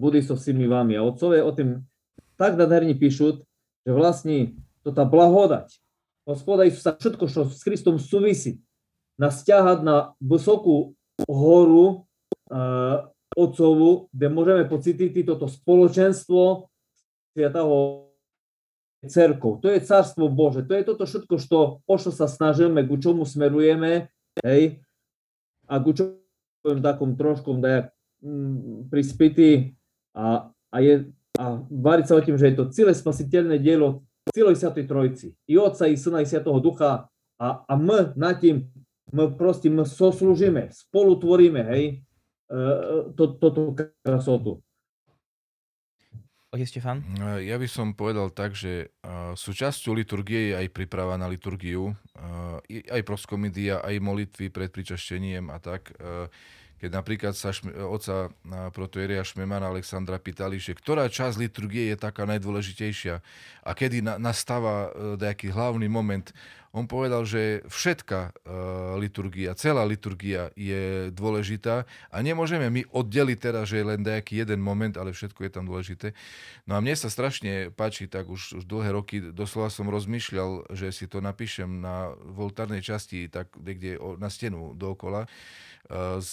bude so všimi vami. A otcové o tým tak nádherne píšu, že vlastne to tá blahodať hospoda Isusa, všetko, čo s Kristom súvisí, nás na vysokú horu uh, Otcovu, kde môžeme pocítiť toto spoločenstvo Sviatého cerkov. To je carstvo Bože. To je toto všetko, što, o čo sa snažíme, ku čomu smerujeme. Hej a ku čo takom trošku dajak mm, prispity a, a, je, a váriť sa o tým, že je to celé spasiteľné dielo celej Svetej Trojici. I Otca, i Syna, i Svetého Ducha. A, a my nad tým, my proste, my soslúžime, spolu tvoríme, hej, e, to, toto krasotu.
Otec Štefan?
E, ja by som povedal tak, že e, súčasťou liturgie je aj príprava na liturgiu, e, aj proskomedia, aj molitvy pred pričaštením a tak. Keď napríklad sa šme, oca protoeria Šmemana Alexandra pýtali, že ktorá časť liturgie je taká najdôležitejšia a kedy na, nastáva nejaký hlavný moment, on povedal, že všetká uh, liturgia, celá liturgia je dôležitá a nemôžeme my oddeliť teraz, že je len nejaký jeden moment, ale všetko je tam dôležité. No a mne sa strašne páči, tak už, už dlhé roky doslova som rozmýšľal, že si to napíšem na voltárnej časti, tak niekde na stenu dookola z,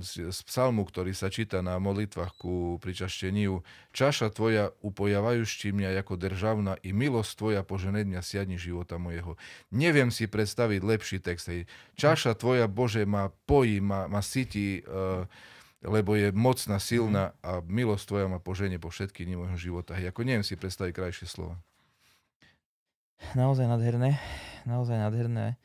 z, z psalmu, ktorý sa číta na modlitvách ku pričašteniu. Čaša tvoja upojavajúšti mňa ako državná i milosť tvoja požené dňa siadni života mojeho. Neviem si predstaviť lepší text. Hej. Čaša tvoja, Bože, ma pojí, ma, ma sytí, uh, lebo je mocná, silná a milosť tvoja ma poženie po všetky dni môjho života. Hej, ako neviem si predstaviť krajšie slova.
Naozaj nádherné, naozaj nádherné.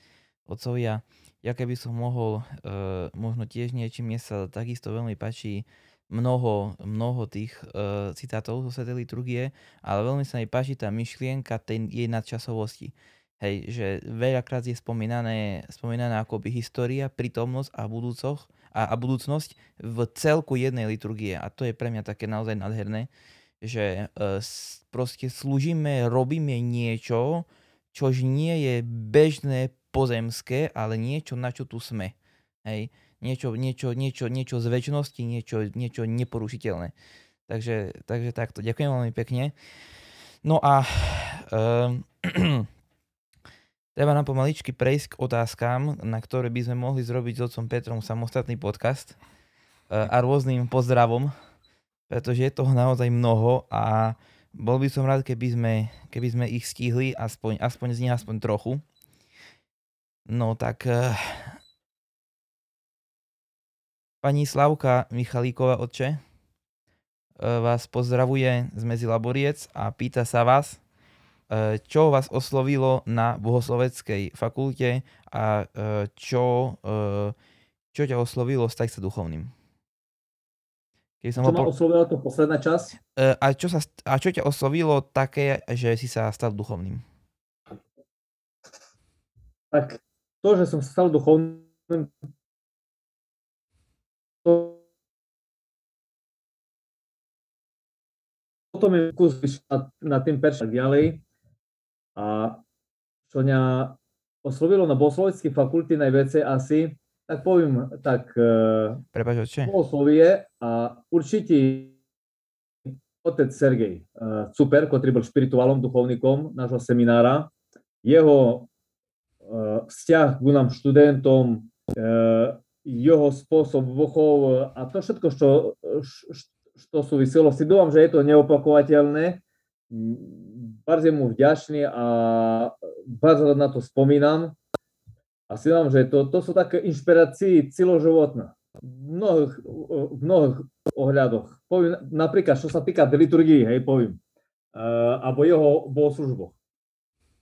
Otcovia, ja keby som mohol, uh, možno tiež niečím, mne sa takisto veľmi páči mnoho, mnoho tých uh, citátov zo liturgie, ale veľmi sa mi páči tá myšlienka tej jej nadčasovosti. Hej, že veľakrát je spomínané, spomínané akoby história, prítomnosť a, budúcoch, a, a budúcnosť v celku jednej liturgie. A to je pre mňa také naozaj nádherné, že uh, proste slúžime, robíme niečo, čož nie je bežné pozemské, ale niečo, na čo tu sme. Hej. Niečo, niečo, niečo, niečo z väčšnosti, niečo, niečo neporušiteľné. Takže, takže takto. Ďakujem veľmi pekne. No a um, *clears throat* treba nám pomaličky prejsť k otázkam, na ktoré by sme mohli zrobiť s otcom Petrom samostatný podcast. a rôznym pozdravom, pretože je toho naozaj mnoho a bol by som rád, keby sme, keby sme ich stihli, aspoň, aspoň z nich aspoň trochu. No tak uh, pani Slavka Michalíková, otče, uh, vás pozdravuje z Mezi Laboriec a pýta sa vás, uh, čo vás oslovilo na bohosloveckej fakulte a uh, čo, uh, čo ťa oslovilo stať sa duchovným.
Keď som čo ma oslovilo to posledná časť?
Uh, a, čo sa, a čo ťa oslovilo také, že si sa stal duchovným?
Tak to, že som stal duchovným, to potom je kus na, tým perša ďalej. A čo mňa oslovilo na bohosloveckej fakulte najviacej asi, tak poviem tak,
e, Prepač,
bohoslovie a určite otec Sergej Super, ktorý bol špirituálom, duchovníkom nášho seminára, jeho Eh, vzťah k nám študentom, eh, jeho spôsob vochov a to všetko, čo, čo súviselo. Si dúfam, že je to neopakovateľné. Bardzo mu vďačný a bardzo na to spomínam. A si dám, že to, to sú také inšpirácie celoživotné. V mnohých, v mnohých ohľadoch. Poviem, napríklad, čo sa týka liturgii, hej, poviem, uh, alebo jeho bohoslužboch.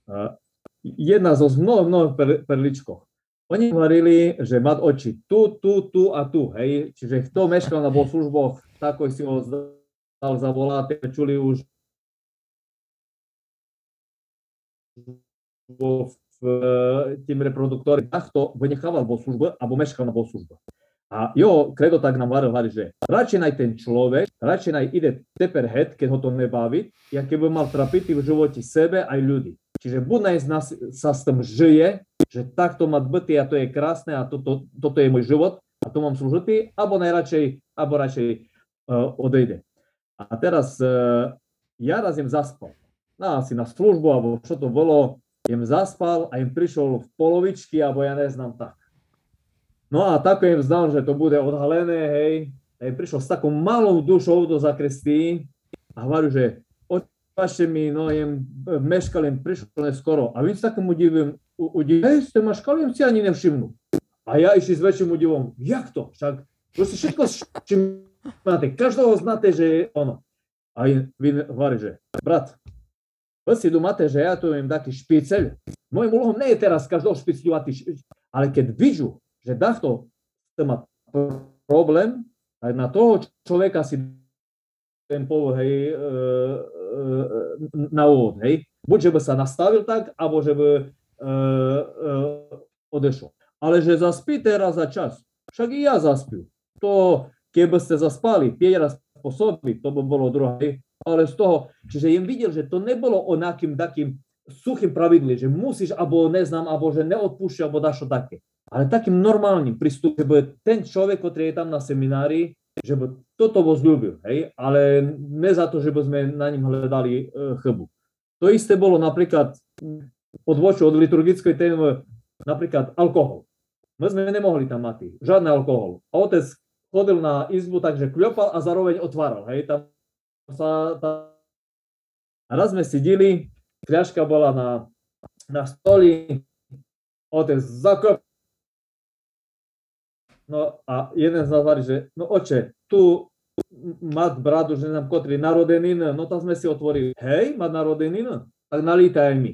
Uh, jedna zo mnoho, mnoho perličkov. Oni hovorili, že mať oči tu, tu, tu a tu, hej. Čiže kto meškal na služboch, tako si ho zdal zavolať, čuli už v tým reproduktory, kto vynechával službu, alebo meškal na službu. A jo, kredo tak nám hovorí, že radšej naj ten človek, radšej naj ide teper head, keď ho to nebaví, jak keby mal trapity v živote sebe aj ľudí. Čiže z nás sa s tým žije, že takto má byty a to je krásne a toto, toto je môj život a to mám slúžitý, alebo najradšej, alebo radšej uh, odejde. A teraz uh, ja raz im zaspal. No, asi na službu, alebo čo to bolo, im zaspal a im prišiel v polovičky, alebo ja neznám tak. No a tako im znal, že to bude odhalené, hej. A prišiel s takou malou dušou do zakresty a hovorí, že pašte mi, no jem, meškalím, prišlo neskoro. A víc takému divím, udivím, hej, ste maškalím, si ani nevšimnú. A ja išli s väčším udivom, jak to? Však proste všetko všimnáte, každého znáte, že je ono. A vy hovorí, že brat, vy si domáte, že ja tu im taký špiceľ. Mojím úlohom nie je teraz každého špicľovať, ale keď vidžu, že takto má problém, aj na toho človeka si ten povol, hej, e, e, na úvod, hej. Buď, že by sa nastavil tak, alebo že by e, odešol. Ale že zaspí teraz za čas, však i ja zaspím. To, keby ste zaspali 5 raz po sobi, to by bolo druhé. Ale z toho, čiže im videl, že to nebolo o nejakým takým suchým pravidlom, že musíš, alebo neznám, alebo že neodpúšťa, alebo dašo také. Ale takým normálnym prístupom, že ten človek, ktorý je tam na seminári, že by toto bol zľúbil, hej, ale ne za to, že by sme na ním hľadali e, chybu. To isté bolo napríklad odvoču od liturgickej témy, napríklad alkohol. My sme nemohli tam mať žiadny alkohol. A otec chodil na izbu, takže kľopal a zároveň otváral, hej, tam sa, tam... Raz sme sedili, kľaška bola na, na stoli, otec zakop No a jeden z nás že no oče, tu mať bradu, že nám kotri narodenin, no tam sme si otvorili. Hej, mať narodenin, tak nalítaj aj my.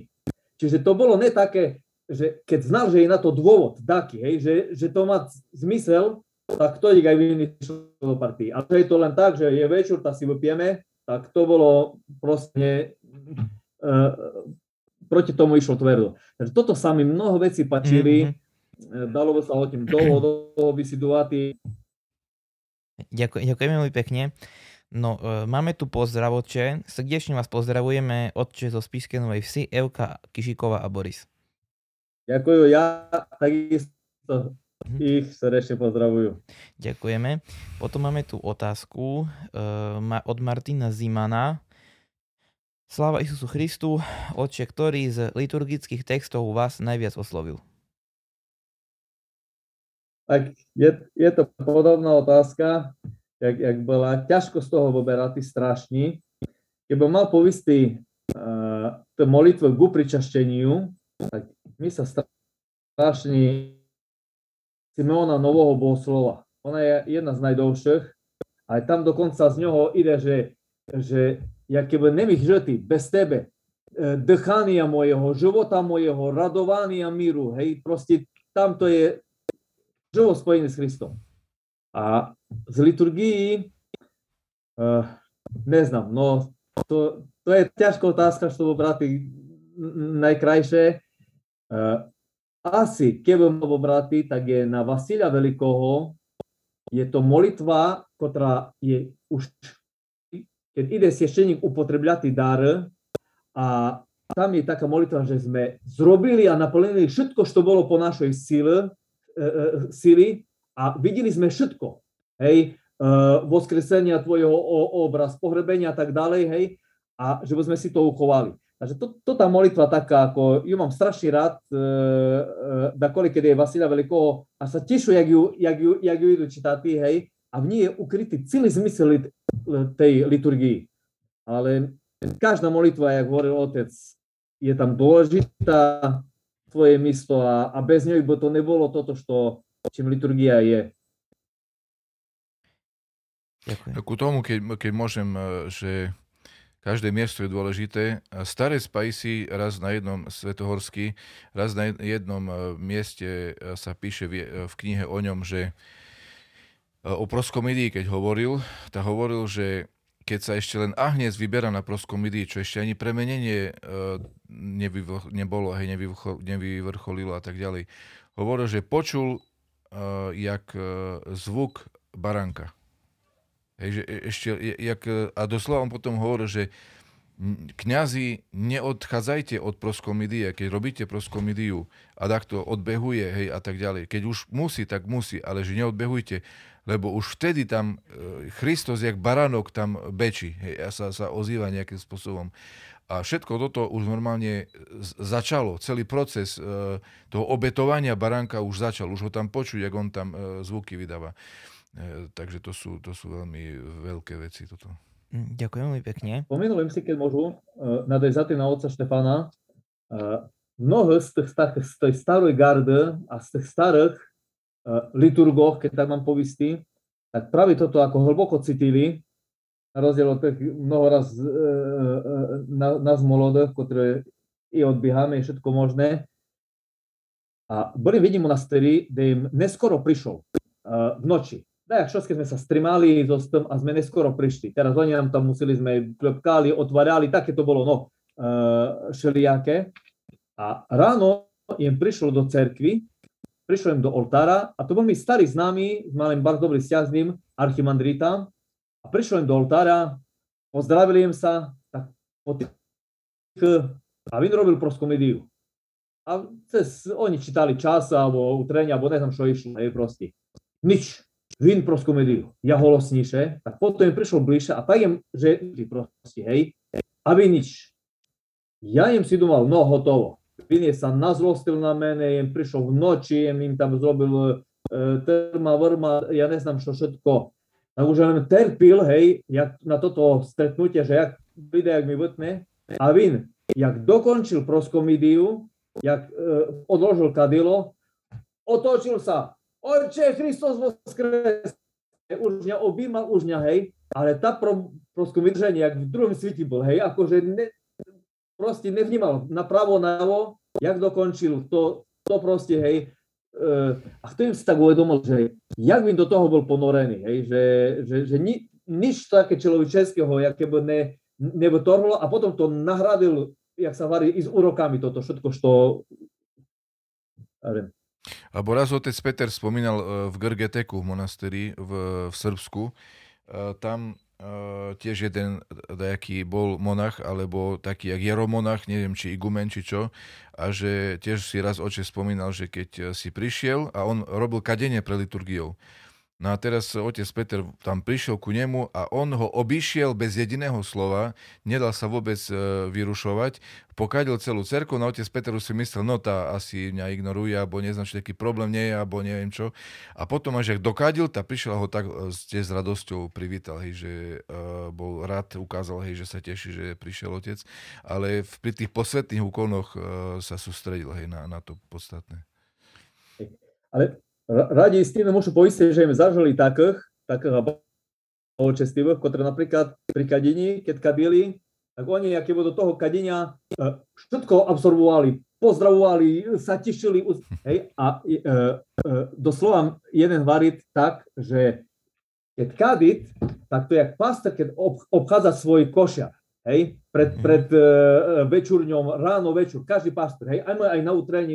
Čiže to bolo ne také, že keď znal, že je na to dôvod taký, hej, že, že to má zmysel, tak to ich aj vynišiel do partii. A je to len tak, že je večer, tak si vypijeme, tak to bolo proste, uh, proti tomu išlo tvrdo. Takže toto sa mi mnoho vecí pačili, mm-hmm E, dalo by sa o tým dlho, dlho vysidovať.
Ďakujem, ďakujeme veľmi pekne. No, e, máme tu pozdravoče. Srdečne vás pozdravujeme otče zo Spišskej Novej Vsi, Evka Kišiková a Boris.
Ďakujem, ja takisto mhm. ich srdečne pozdravujú.
Ďakujeme. Potom máme tu otázku uh, od Martina Zimana. Sláva Isusu Christu, otče, ktorý z liturgických textov vás najviac oslovil?
Tak je, je to podobná otázka, jak, jak bola ťažko z toho vyberať strašní. Keby mal povistý uh, molitvu k upričašteniu, tak my sa strašne Simeona Nového bohoslova. Ona je jedna z najdovších. A tam dokonca z ňoho ide, že, že ja keby nemých žety bez tebe, e, dýchania mojeho, života mojeho, radovania míru, hej, proste tam to je živo spojené s Kristom. A z liturgii, uh, neznám, no to, to je ťažká otázka, čo braty najkrajšie. Uh, asi, keby mal braty, tak je na Vasília Veľkého, je to molitva, ktorá je už, keď ide svešteník upotrebľať dar, a tam je taká molitva, že sme zrobili a naplnili všetko, čo bolo po našej sile, sily a videli sme všetko. Hej, e, voskresenia tvojho obraz, pohrebenia a tak ďalej, hej, a že by sme si to uchovali. Takže to, to tá molitva taká, ako ju mám strašne rád, e, e, dakoli, keď je Vasila Veľkého a sa tešu, jak ju, jak ju, jak ju idú čítať, hej, a v ní je ukrytý celý zmysel tej liturgii. Ale každá molitva, jak hovoril otec, je tam dôležitá tvoje místo a, a bez nej by to nebolo toto, čo, čím liturgia je.
Ďakujem. Ku tomu, keď, keď môžem, e, že Každé miesto je dôležité. Staré spajsi raz na jednom, svetohorský, raz na jednom e, mieste e, sa píše v e, knihe o ňom, že o proskomidii, keď hovoril, tak hovoril, že keď sa ešte len Ahnes vyberá na proskomidii, čo ešte ani premenenie nebolo, hej, nevyvrcholilo a tak ďalej, hovoril, že počul jak zvuk baranka. Hej, že e, ešte, jak, e, a doslova on potom hovorí, že kňazi, neodchádzajte od proskomidie, keď robíte proskomidiu a takto odbehuje, hej, a tak ďalej. Keď už musí, tak musí, ale že neodbehujte, lebo už vtedy tam e, Christos, jak baranok, tam bečí, hej, a sa, sa ozýva nejakým spôsobom. A všetko toto už normálne začalo, celý proces toho obetovania baránka už začal, už ho tam počuť, jak on tam zvuky vydáva. E, takže to sú, to sú veľmi veľké veci toto.
Mm, ďakujem veľmi pekne.
Pomenul si, keď môžu, e, nadväzať na otca Štefana. E, mnoho z, tých, z tej starej gardy a z tých starých liturgov, keď tak mám povistý, tak práve toto ako hlboko cítili, na rozdiel od tých mnoho raz na, nás ktoré i odbiehame, je všetko možné. A boli vidím monastéri, kde im neskoro prišol v noči tak všetky sme sa strimali so tom a sme neskoro prišli. Teraz oni nám tam museli, sme klepkali, otvárali, také to bolo, no, uh, šelijaké. A ráno im prišlo do cerkvy, prišlo im do oltára a to bol mi starý známy, mali bardzo dobrý vzťah s ním, archimandrita. A prišlo im do oltára, pozdravili im sa, tak tých, a vin robil proskomédiu. A cez, oni čítali čas, alebo utrenia, alebo neviem, čo išlo, je proste. Nič Vin proskomédiu, ja holosnejšie, tak potom im prišiel bližšie a tak im, že proste, hej, aby nič. Ja im si domal, no hotovo. Vin je sa nazlostil na mene, im prišiel v noči, im tam zrobil e, terma, vrma, ja neznám čo všetko. Tak už len terpil, hej, jak na toto stretnutie, že jak príde, jak mi vytne. A Vin, jak dokončil proskomidiu, jak e, odložil kadilo, otočil sa, Oče, Hristos voskres. Už mňa objímal, už mňa, hej, ale tá pro, prosto vydrženie, jak v druhom svete bol, hej, akože ne, proste nevnímal napravo, navo, jak dokončil, to, to proste, hej, uh, a vtedy si tak uvedomil, že jak by do toho bol ponorený, hej, že, že, že ni, nič také človečeského, jak keby ne, nevytorhlo a potom to nahradil, jak sa varí, i s úrokami toto všetko, čo
Alebo raz otec Peter spomínal e, v Grgeteku v monasteri v, v Srbsku. E, tam e, tiež jeden nejaký bol monach, alebo taký jak jeromonach, neviem, či igumen, či čo, a že tiež si raz oče spomínal, že keď si prišiel a on robil kadenie pre liturgiou, No a teraz otec Peter tam prišiel ku nemu a on ho obišiel bez jediného slova, nedal sa vôbec e, vyrušovať, pokadil celú cerku, no otec Peter si myslel, no tá asi mňa ignoruje, alebo neznám, či taký problém nie je, alebo neviem čo. A potom až ak dokadil, tak prišiel ho tak e, s radosťou privítal, hej, že uh, bol rád, ukázal, hej, že sa teší, že prišiel otec, ale v, pri tých posvetných úkonoch uh, sa sústredil hej, na, na to podstatné.
Ale radi s tým môžu poistiť, že im zažili takých, takých bolčestivých, ktoré napríklad pri kadení, keď kadili, tak oni, aké do toho kadenia, e, všetko absorbovali, pozdravovali, sa tešili. Hej, a e, e, doslova jeden varit tak, že keď kadit, tak to je jak pastor, keď obchádza svoj košia. Hej, pred, mhm. pred e, večurňom, ráno, večer, každý pastor, hej, aj, aj na utrení,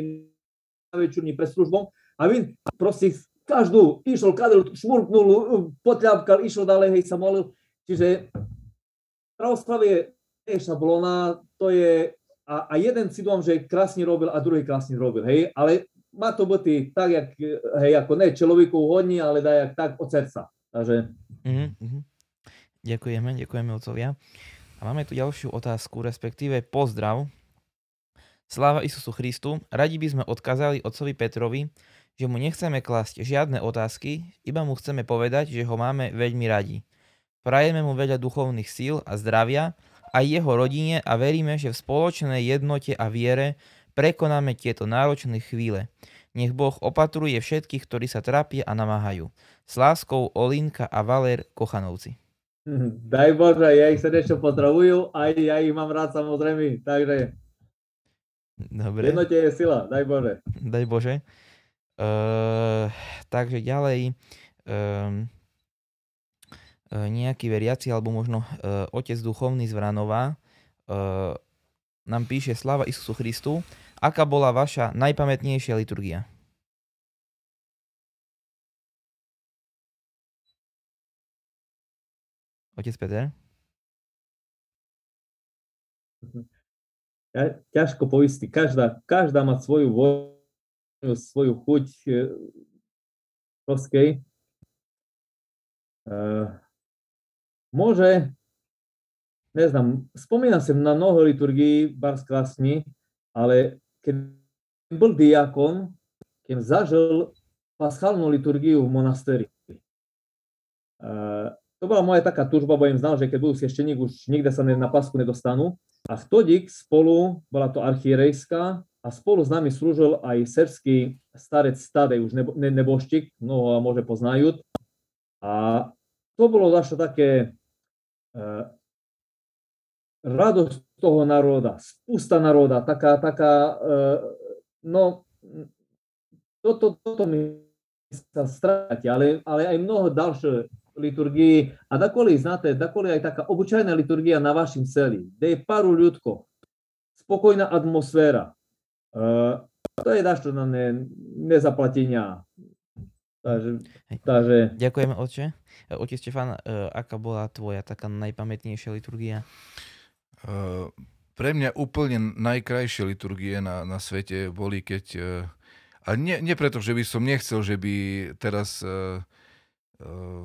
na večurní pred službom, a vin proste každú išiel, kadil, šmurknul, potľapkal, išiel ďalej, hej, sa molil. Čiže pravoslavie je šablona, to je, a, a jeden si dom, že krásne robil a druhý krásne robil, hej, ale má to byť tak, jak, hej, ako ne človeku hodní, ale daj tak od srdca. Takže...
Mm-hmm. Ďakujeme, ďakujeme otcovia. A máme tu ďalšiu otázku, respektíve pozdrav. Sláva Isusu Christu. Radi by sme odkázali otcovi Petrovi, že mu nechceme klasť žiadne otázky, iba mu chceme povedať, že ho máme veľmi radi. Prajeme mu veľa duchovných síl a zdravia, aj jeho rodine a veríme, že v spoločnej jednote a viere prekonáme tieto náročné chvíle. Nech Boh opatruje všetkých, ktorí sa trápia a namáhajú. S láskou Olinka a Valer Kochanovci. *laughs*
Daj Bože, ja ich srdečne pozdravujú, aj ja ich mám rád samozrejme, takže
Dobre.
jednote je sila, daj Bože.
Daj Bože. Uh, takže ďalej um, nejaký veriaci alebo možno uh, otec duchovný z Vranova uh, nám píše Slava Isusu Christu. Aká bola vaša najpamätnejšia liturgia? Otec Peter?
Ja, ťažko poistiť. Každá, každá má svoju voľu svoju chuť proskej. E, môže, neznám, spomínam si na mnoho liturgií bar krásni, ale keď bol diakon, keď zažil paschálnu liturgiu v monasteri. E, to bola moja taká tužba, bo im znal, že keď budú svešteník, už nikde sa na pasku nedostanú. A vtodik spolu, bola to archierejská, a spolu s nami slúžil aj srbský starec Stadej, už nebo, ne, neboščík, mnoho môže poznajú. A to bolo zašto také e, radosť toho národa, spusta národa, taká, taká, e, no, toto, toto mi sa stráti, ale, ale aj mnoho ďalšie liturgii a dakoli, znáte, dakoli aj taká obyčajná liturgia na vašim celi, kde je paru ľudko, spokojná atmosféra, to je dašto na ne, nezaplatenia. Takže, takže...
Ďakujeme, oče. Otec Štefan, uh, aká bola tvoja taká najpamätnejšia liturgia?
Pre mňa úplne najkrajšie liturgie na, na svete boli, keď... A nie, nie preto, že by som nechcel, že by teraz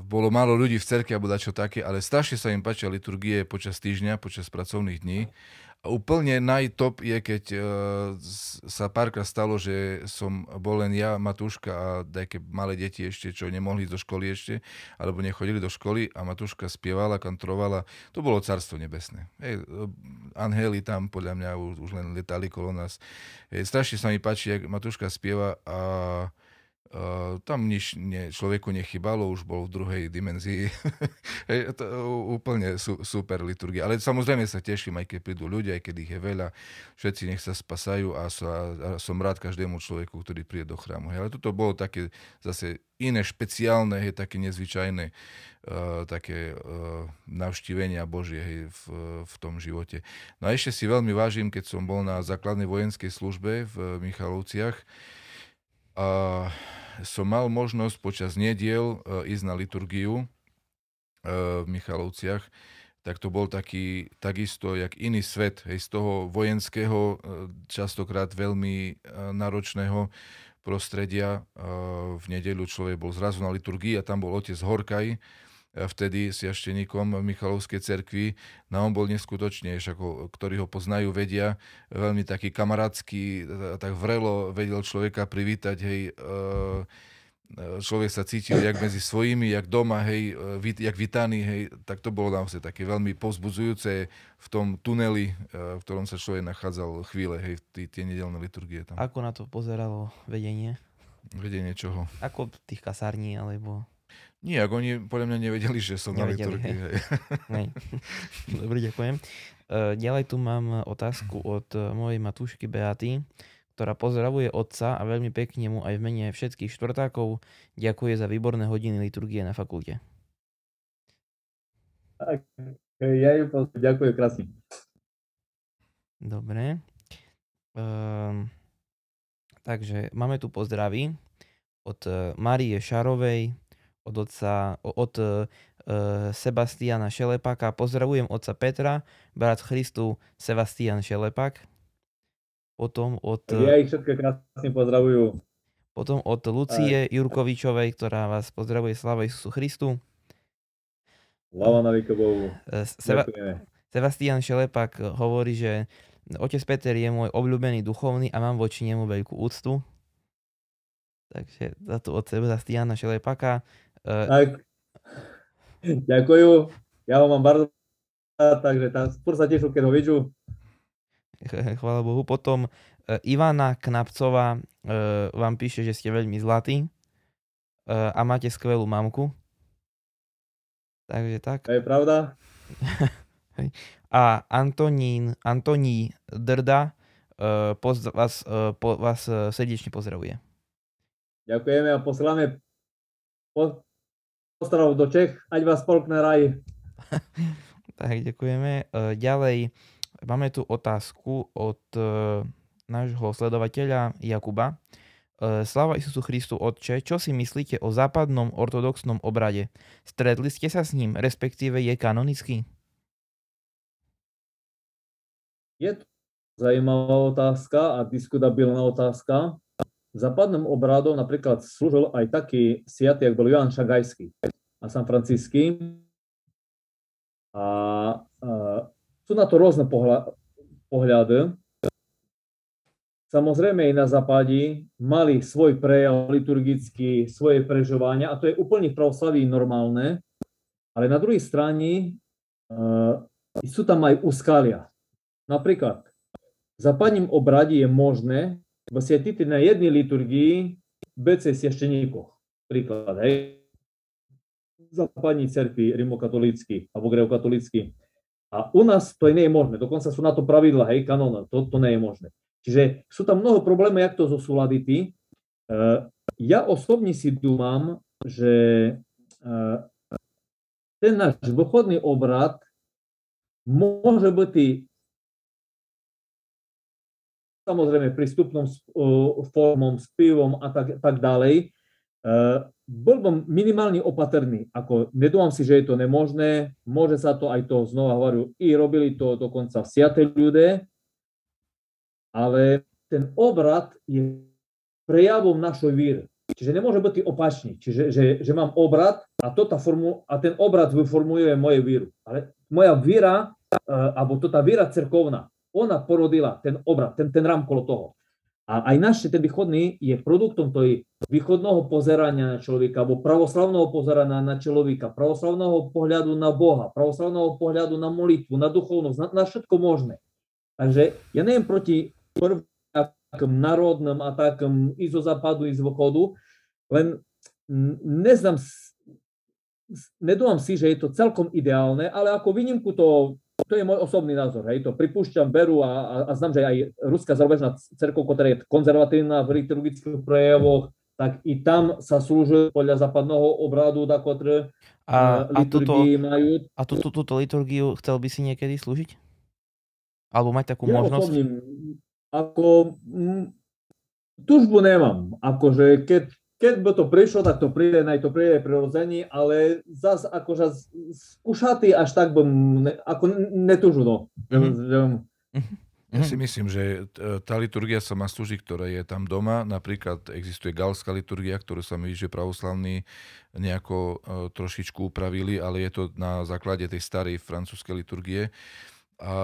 bolo málo ľudí v cerke alebo dačo také, ale strašne sa im páčia liturgie počas týždňa, počas pracovných dní Úplne najtop je, keď uh, sa párkrát stalo, že som bol len ja, Matúška a nejaké malé deti ešte, čo nemohli do školy ešte, alebo nechodili do školy a Matúška spievala, kantrovala. To bolo carstvo nebesné. Hej, anheli tam podľa mňa už, už len letali kolo nás. Hej, strašne sa mi páči, jak Matúška spieva a Uh, tam nič ne, človeku nechybalo, už bol v druhej dimenzii. *laughs* To, úplne su, super liturgia. Ale samozrejme sa teším, aj keď prídu ľudia, aj keď ich je veľa. Všetci nech sa spasajú a, sa, a som rád každému človeku, ktorý príde do chrámu. Hej, ale toto bolo také zase iné, špeciálne, hej, také nezvyčajné uh, také uh, navštívenia Božie hej, v, v tom živote. No a ešte si veľmi vážim, keď som bol na základnej vojenskej službe v Michalovciach, a som mal možnosť počas nediel e, ísť na liturgiu e, v Michalovciach, tak to bol taký, takisto, jak iný svet, hej, z toho vojenského, e, častokrát veľmi náročného, prostredia. V nedeľu človek bol zrazu na liturgii a tam bol otec Horkaj, vtedy sviašteníkom Michalovskej cerkvi. No on bol neskutočne, ako, ktorí ho poznajú, vedia, veľmi taký kamarátsky, tak vrelo vedel človeka privítať, hej, človek sa cítil jak medzi svojimi, jak doma, hej, jak vítaný, hej, tak to bolo naozaj také veľmi povzbudzujúce v tom tuneli, v ktorom sa človek nachádzal chvíle, hej, tie, tie nedelné liturgie tam.
Ako na to pozeralo vedenie?
Vedenie čoho?
Ako tých kasární, alebo...
Nie, ako oni podľa mňa nevedeli, že som nevedeli, na liturgii. Hej.
Hej. *laughs* Dobre, ďakujem. Uh, ďalej tu mám otázku od uh, mojej matúšky Beaty, ktorá pozdravuje otca a veľmi pekne mu aj v mene všetkých štvrtákov ďakuje za výborné hodiny liturgie na fakulte.
Tak, ja ju ďakujem krásne.
Dobre. Um, takže máme tu pozdravy od Marie Šarovej, od otca, od uh, Sebastiana Šelepaka. Pozdravujem otca Petra, brat Christu Sebastian Šelepak. Potom od...
Ja ich všetko krásne pozdravujú.
Potom od Lucie Aj. Jurkovičovej, ktorá vás pozdravuje Slava Isusu Christu.
Slava na Bohu.
Seba- Sebastian Šelepak hovorí, že otec Peter je môj obľúbený duchovný a mám voči nemu veľkú úctu. Takže za to od Sebastiana Šelepaka
tak, ďakujem. Ja ho mám bardzo takže tam skôr sa teším, keď ho vidím.
Chvála Bohu. Potom uh, Ivana Knapcová uh, vám píše, že ste veľmi zlatí a máte skvelú mamku. Takže tak.
To je pravda. *laughs*
a Antonín, Antoní Drda poz, vás, po, vás srdečne pozdravuje.
Ďakujeme a posielame po, Pozdrav do Čech, ať vás polkne raj. *laughs*
tak, ďakujeme. E, ďalej máme tu otázku od e, nášho sledovateľa Jakuba. E, Slava Isusu Christu Otče, čo si myslíte o západnom ortodoxnom obrade? Stretli ste sa s ním, respektíve je kanonický?
Je to zajímavá otázka a diskutabilná otázka západnom obrádom napríklad slúžil aj taký siatý, ako bol Johan Šagajský a San Francisky. A, a sú na to rôzne pohľa, pohľady. Samozrejme aj na západe mali svoj prejav liturgický, svoje prežovania a to je úplne v pravoslaví normálne. Ale na druhej strane uh, sú tam aj úskalia. Napríklad v západním obrade je možné Svetiti na jednej liturgii BC svešteníkoch. Príklad, hej. Západní cerkvi rimokatolícky alebo greokatolícky. A u nás to nie je možné. Dokonca sú na to pravidla, hej, kanóna. To, to nie je možné. Čiže sú tam mnoho problémov, jak to zosúladiti. E, ja osobne si dúmam, že e, ten náš dôchodný obrad môže byť samozrejme prístupnom formom, s pivom a tak, tak ďalej, e, bol bom minimálne opatrný. Ako, nedúvam si, že je to nemožné, môže sa to aj to, znova hovorím, i robili to dokonca siate ľudia, ale ten obrad je prejavom našej víry. Čiže nemôže byť opačný. Čiže že, že mám obrad a, to tá formu, a ten obrad vyformuje moje víru. Ale moja víra, uh, alebo to tá víra cerkovná, ona porodila ten obrad, ten, ten rám kolo toho. A aj náš ten východný je produktom tej východného pozerania na človeka, alebo pravoslavného pozerania na človeka, pravoslavného pohľadu na Boha, pravoslavného pohľadu na molitvu, na duchovnosť, na, na všetko možné. Takže ja neviem proti prvým národným atakom i zo západu, i z východu, len neznám, nedúvam si, že je to celkom ideálne, ale ako výnimku to to je môj osobný názor, hej, to pripúšťam, beru a, a, a znam, že aj Ruská zárovežná cerkov, ktorá je konzervatívna v liturgických prejavoch, tak i tam sa slúžuje podľa západného obradu, da ktoré
a, a, túto, majú. A túto, túto liturgiu chcel by si niekedy slúžiť? Alebo mať takú ja možnosť? Osobne,
ako, m, tužbu nemám. Akože keď keď by to prišlo, tak to príde, naj to príde prirodzení, ale zase akože skúšatý až tak bym ne, ako netužu, no. Mm-hmm.
Ja si myslím, že tá liturgia sa má slúžiť, ktorá je tam doma. Napríklad existuje galská liturgia, ktorú sa mi že pravoslavní nejako trošičku upravili, ale je to na základe tej starej francúzskej liturgie a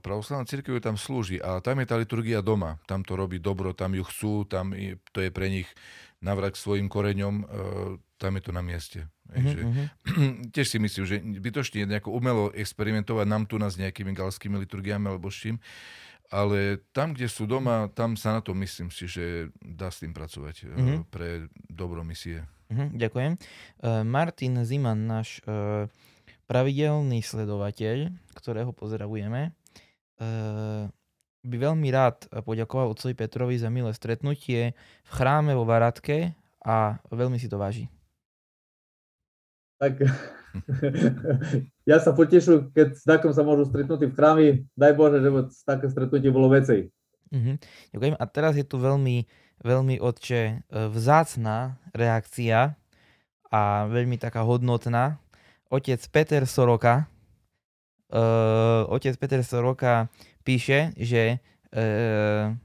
pravoslavná církev tam slúži a tam je tá liturgia doma. Tam to robí dobro, tam ju chcú, tam je, to je pre nich navrať k svojim koreňom, e, tam je to na mieste. Mm-hmm. *clears throat* tiež si myslím, že bytočne nejako umelo experimentovať nám tu nás s nejakými galskými liturgiami alebo s čím, ale tam, kde sú doma, tam sa na to myslím si, že dá s tým pracovať mm-hmm. pre dobro misie.
Mm-hmm, ďakujem. Uh, Martin Ziman, náš uh, pravidelný sledovateľ, ktorého pozdravujeme, uh, by veľmi rád poďakoval otcovi Petrovi za milé stretnutie v chráme vo Varadke a veľmi si to váži.
Tak *laughs* ja sa potešujem, keď s takom sa môžu stretnúť v chrámi. Daj Bože, že také stretnutie bolo vecej.
Uh-huh. Ďakujem. A teraz je tu veľmi, veľmi odče e, vzácná reakcia a veľmi taká hodnotná. Otec Peter Soroka, uh, otec Peter Soroka píše, že, uh,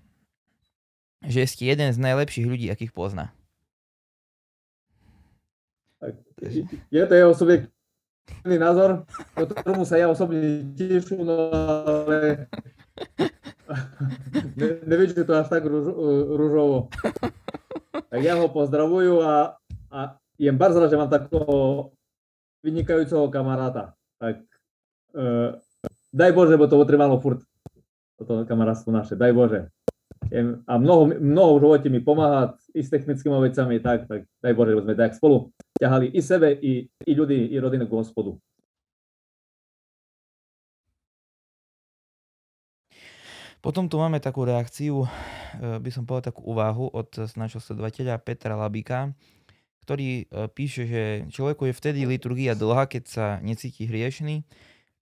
že ste jeden z najlepších ľudí, akých pozná.
Je to jeho subjektívny názor, ktorému sa ja osobne teším, no ale *laughs* ne, neviem, to až tak rúž, rúžovo. Tak ja ho pozdravujú a, a jem bardzo rád, že mám takého vynikajúceho kamaráta. Tak uh, daj Bože, bo to potreboval furt toto kamarátstvo naše, daj Bože. A mnoho, mnoho v živote mi pomáha i s technickými vecami, tak, tak daj Bože, sme tak spolu ťahali i sebe, i, i ľudí, i rodiny k hospodu.
Potom tu máme takú reakciu, e, by som povedal takú úvahu od nášho sledovateľa Petra Labika, ktorý e, píše, že človeku je vtedy liturgia dlhá, keď sa necíti hriešný,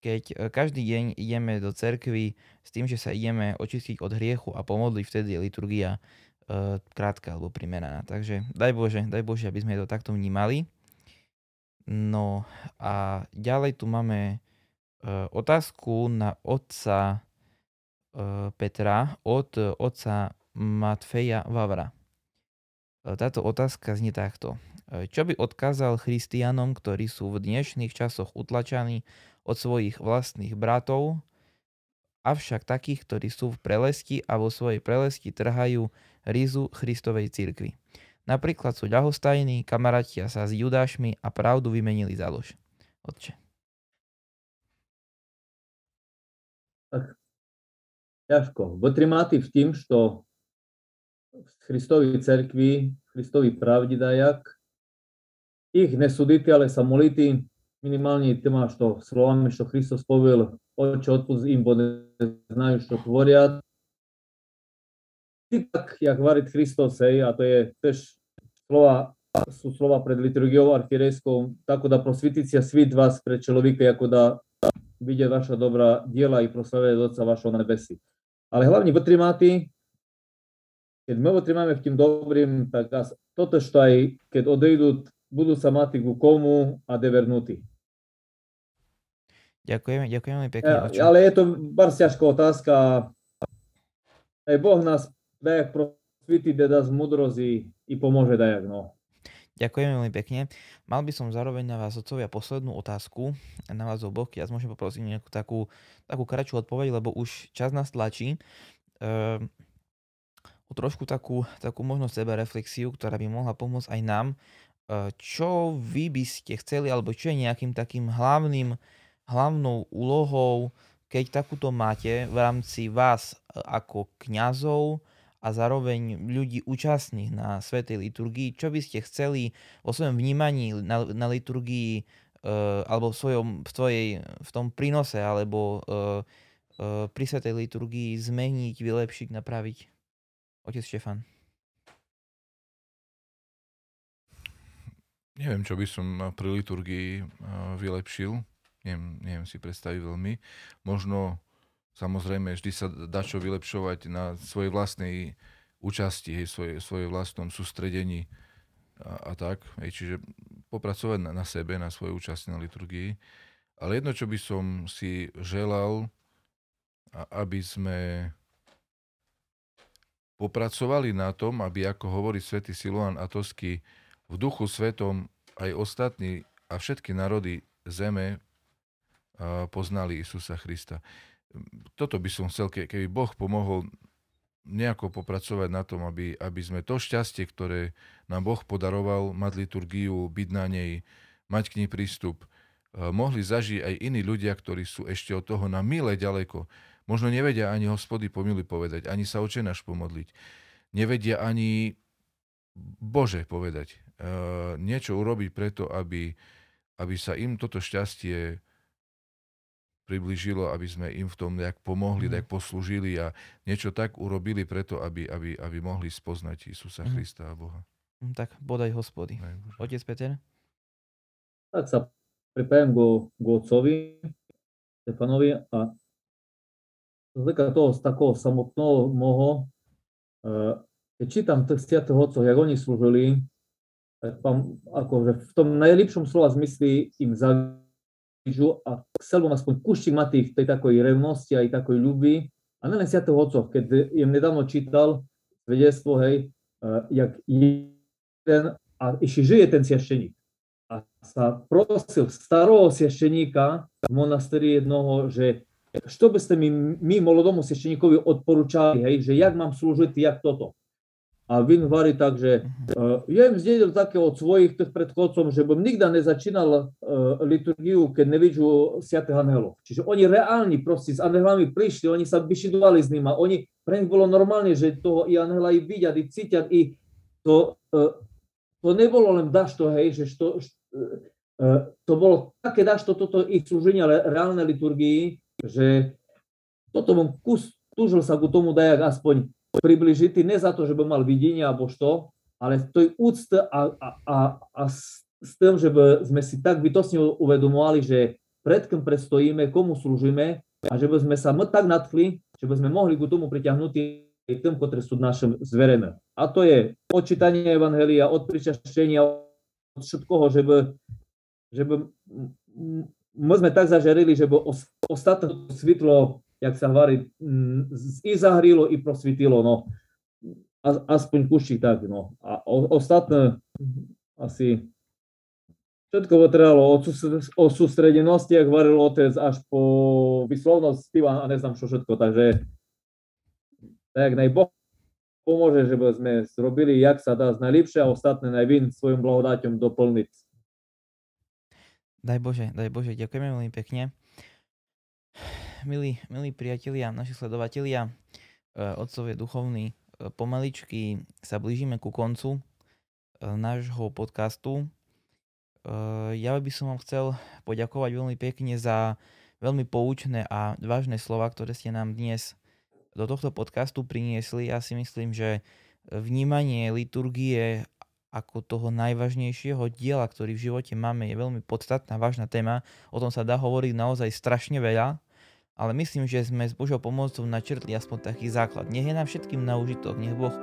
keď e, každý deň ideme do cerkvy s tým, že sa ideme očistiť od hriechu a pomodliť, vtedy je liturgia uh, krátka alebo primeraná. Takže daj Bože, daj Bože, aby sme to takto vnímali. No a ďalej tu máme uh, otázku na otca uh, Petra od otca Matfeja Vavra. Uh, táto otázka znie takto. Čo by odkázal christianom, ktorí sú v dnešných časoch utlačaní od svojich vlastných bratov, avšak takých, ktorí sú v prelesti a vo svojej prelesti trhajú rizu Christovej cirkvi. Napríklad sú ľahostajní, kamarátia sa s judášmi a pravdu vymenili za lož. Otče.
Tak, ťažko. Vytrimati v tým, že v Christovej cerkvi, v pravdi dajak, ich nesuditi, ale sa moliti minimálne ty máš to slovami, čo Kristus povedal, oče odpust im, bo znajú, čo tvoria. Tak, jak varit Kristus, hej, a to je tež slova, sú slova pred liturgiou archierejskou, tako da prosvitiť sa svit vás pre človeka, ako da vidieť vaša dobrá diela i proslavuje Otca vašho nebesi. Ale hlavne vytrimáty, keď my vytrimáme v tým dobrým, tak toto, čo aj keď odejdú, budú sa mať ku komu a devernutí.
Ďakujeme, ďakujeme veľmi pekne.
Ja, ale je to bar ťažká otázka. Aj Boh nás dajak prosvity, dá z mudrozy i pomôže dajak, no.
Ďakujem veľmi pekne. Mal by som zároveň na vás, otcovia, poslednú otázku na vás oboch. Ja môžem poprosiť nejakú takú, takú kratšiu odpoveď, lebo už čas nás tlačí. Ehm, o trošku takú, takú možno sebe reflexiu, ktorá by mohla pomôcť aj nám. Ehm, čo vy by ste chceli, alebo čo je nejakým takým hlavným hlavnou úlohou, keď takúto máte v rámci vás ako kňazov a zároveň ľudí účastných na Svetej liturgii, čo by ste chceli vo svojom vnímaní na, na liturgii uh, alebo v, svojom, v, tvojej, v tom prínose alebo uh, uh, pri Svetej liturgii zmeniť, vylepšiť, napraviť? Otec Štefan.
Neviem, čo by som pri liturgii vylepšil neviem, neviem si predstaviť veľmi. Možno samozrejme vždy sa dá čo vylepšovať na svojej vlastnej účasti, hej, svoje, svojej vlastnom sústredení a, a tak. Hej, čiže popracovať na, na sebe, na svojej účasti na liturgii. Ale jedno, čo by som si želal, aby sme popracovali na tom, aby, ako hovorí svätý Siluan Atosky, v duchu svetom aj ostatní a všetky národy zeme poznali Isusa Krista. Toto by som chcel, keby Boh pomohol nejako popracovať na tom, aby, aby sme to šťastie, ktoré nám Boh podaroval, mať liturgiu, byť na nej, mať k nej prístup, mohli zažiť aj iní ľudia, ktorí sú ešte od toho na milé ďaleko. Možno nevedia ani hospody pomiluj povedať, ani sa očenáš pomodliť. Nevedia ani Bože povedať. Uh, niečo urobiť preto, aby, aby sa im toto šťastie priblížilo, aby sme im v tom nejak pomohli, mm. nejak poslúžili a niečo tak urobili preto, aby, aby, aby mohli spoznať Isusa mm. Krista a Boha.
Mm, tak bodaj hospody. Otec Peter?
Tak sa pripájam go, go otcovi Stefanovi a z toho z takého samotného moho, eh, keď čítam tých sviatých otcov, jak oni slúžili, tak vám akože v tom najlepšom slova zmysli im zavížu a chcel bym aspoň kuštík mať tých, tej takoj revnosti aj takoj ľuby. A nelen sviatých otcov, keď im nedávno čítal svedectvo, hej, eh, jak jeden, a ešte žije ten siašteník. A sa prosil starého siašteníka v monasteri jednoho, že što byste mi, mi molodomu svešteníkovi odporúčali, hej, že jak mám slúžiť, jak toto. A Vin hovorí tak, že uh, ja im zdedil také od svojich tých predchodcov, že bym nikda nezačínal uh, liturgiu, keď nevidžu Sviatých anhelov. Čiže oni reálni proste s anhelami prišli, oni sa bišidovali s ním a oni, pre nich bolo normálne, že toho i anhela i vidia, i cítia, i to, uh, to nebolo len dašto, hej, že što, uh, to bolo také dašto, toto ich slúženie reálnej liturgii, že toto bom kus, túžil sa ku tomu dajak aspoň približiť, ne za to, že by mal videnie alebo što, ale to je úcta a, a, a, a s, s tým, že by sme si tak bytostne uvedomovali, že pred kým prestojíme, komu slúžime a že by sme sa tak nadchli, že by sme mohli ku tomu priťahnuť tým, ktorí sú našim zverené. A to je odčítanie Evangelia, od pričaštenia, od všetkoho, že by, že by my sme tak zažarili, že bo ostatné svitlo, jak sa hovorí, mm, i zahrilo, i prosvitilo, no. Aspoň kuši tak, no. A ostatné asi všetko potrebalo od, o sústredenosti, ak hovoril otec, až po vyslovnosť a neznám čo všetko, takže tak najboh pomôže, že sme zrobili, jak sa dá najlepšie a ostatné najvin svojim blahodáťom doplniť.
Daj Bože, daj Bože, ďakujeme veľmi pekne. Milí, milí priatelia, naši sledovatelia, eh, otcovie duchovní, eh, pomaličky sa blížime ku koncu eh, nášho podcastu. Ja by som vám chcel poďakovať veľmi pekne za veľmi poučné a vážne slova, ktoré ste nám dnes do tohto podcastu priniesli. Ja si myslím, že vnímanie liturgie ako toho najvážnejšieho diela, ktorý v živote máme, je veľmi podstatná, vážna téma. O tom sa dá hovoriť naozaj strašne veľa, ale myslím, že sme s Božou pomocou načrtli aspoň taký základ. Nech je nám všetkým na užitok, nech Boh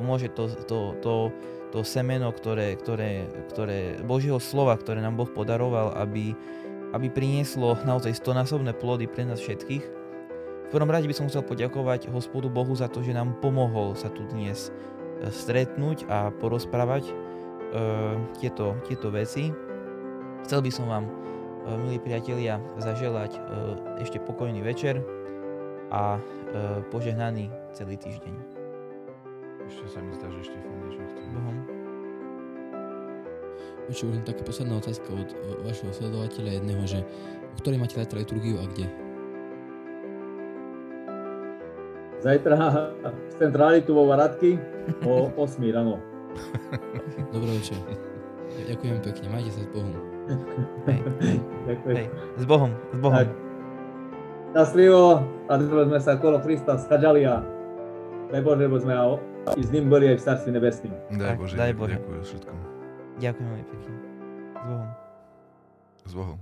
pomôže to, to, to, to semeno, ktoré, ktoré, ktoré Božieho slova, ktoré nám Boh podaroval, aby, aby prinieslo naozaj stonásobné plody pre nás všetkých. V prvom rade by som chcel poďakovať hospodu Bohu za to, že nám pomohol sa tu dnes stretnúť a porozprávať uh, tieto, tieto veci. Chcel by som vám, milí priatelia, zaželať uh, ešte pokojný večer a uh, požehnaný celý týždeň.
Ešte sa mi zdá, že Štefan niečo chce.
Bohom.
Ešte len taká posledná otázka od vašeho sledovateľa jedného, že v ktorej máte zajtra liturgiu a kde?
Zajtra v centráli tu vo Varadky o 8 ráno.
Dobrý večer. Ďakujem pekne, majte sa s Bohom.
Hej,
Ďakujem.
hej, s Bohom, s Bohom.
Tak. Šťastlivo a dnes sme sa kolo Krista skadžali a daj Bože, bo sme i s ním boli aj v Starstve nebesným.
Daj Bože,
daj Bože.
ďakujem všetkom.
Ďakujem veľmi pekne. S Bohom.
S Bohom.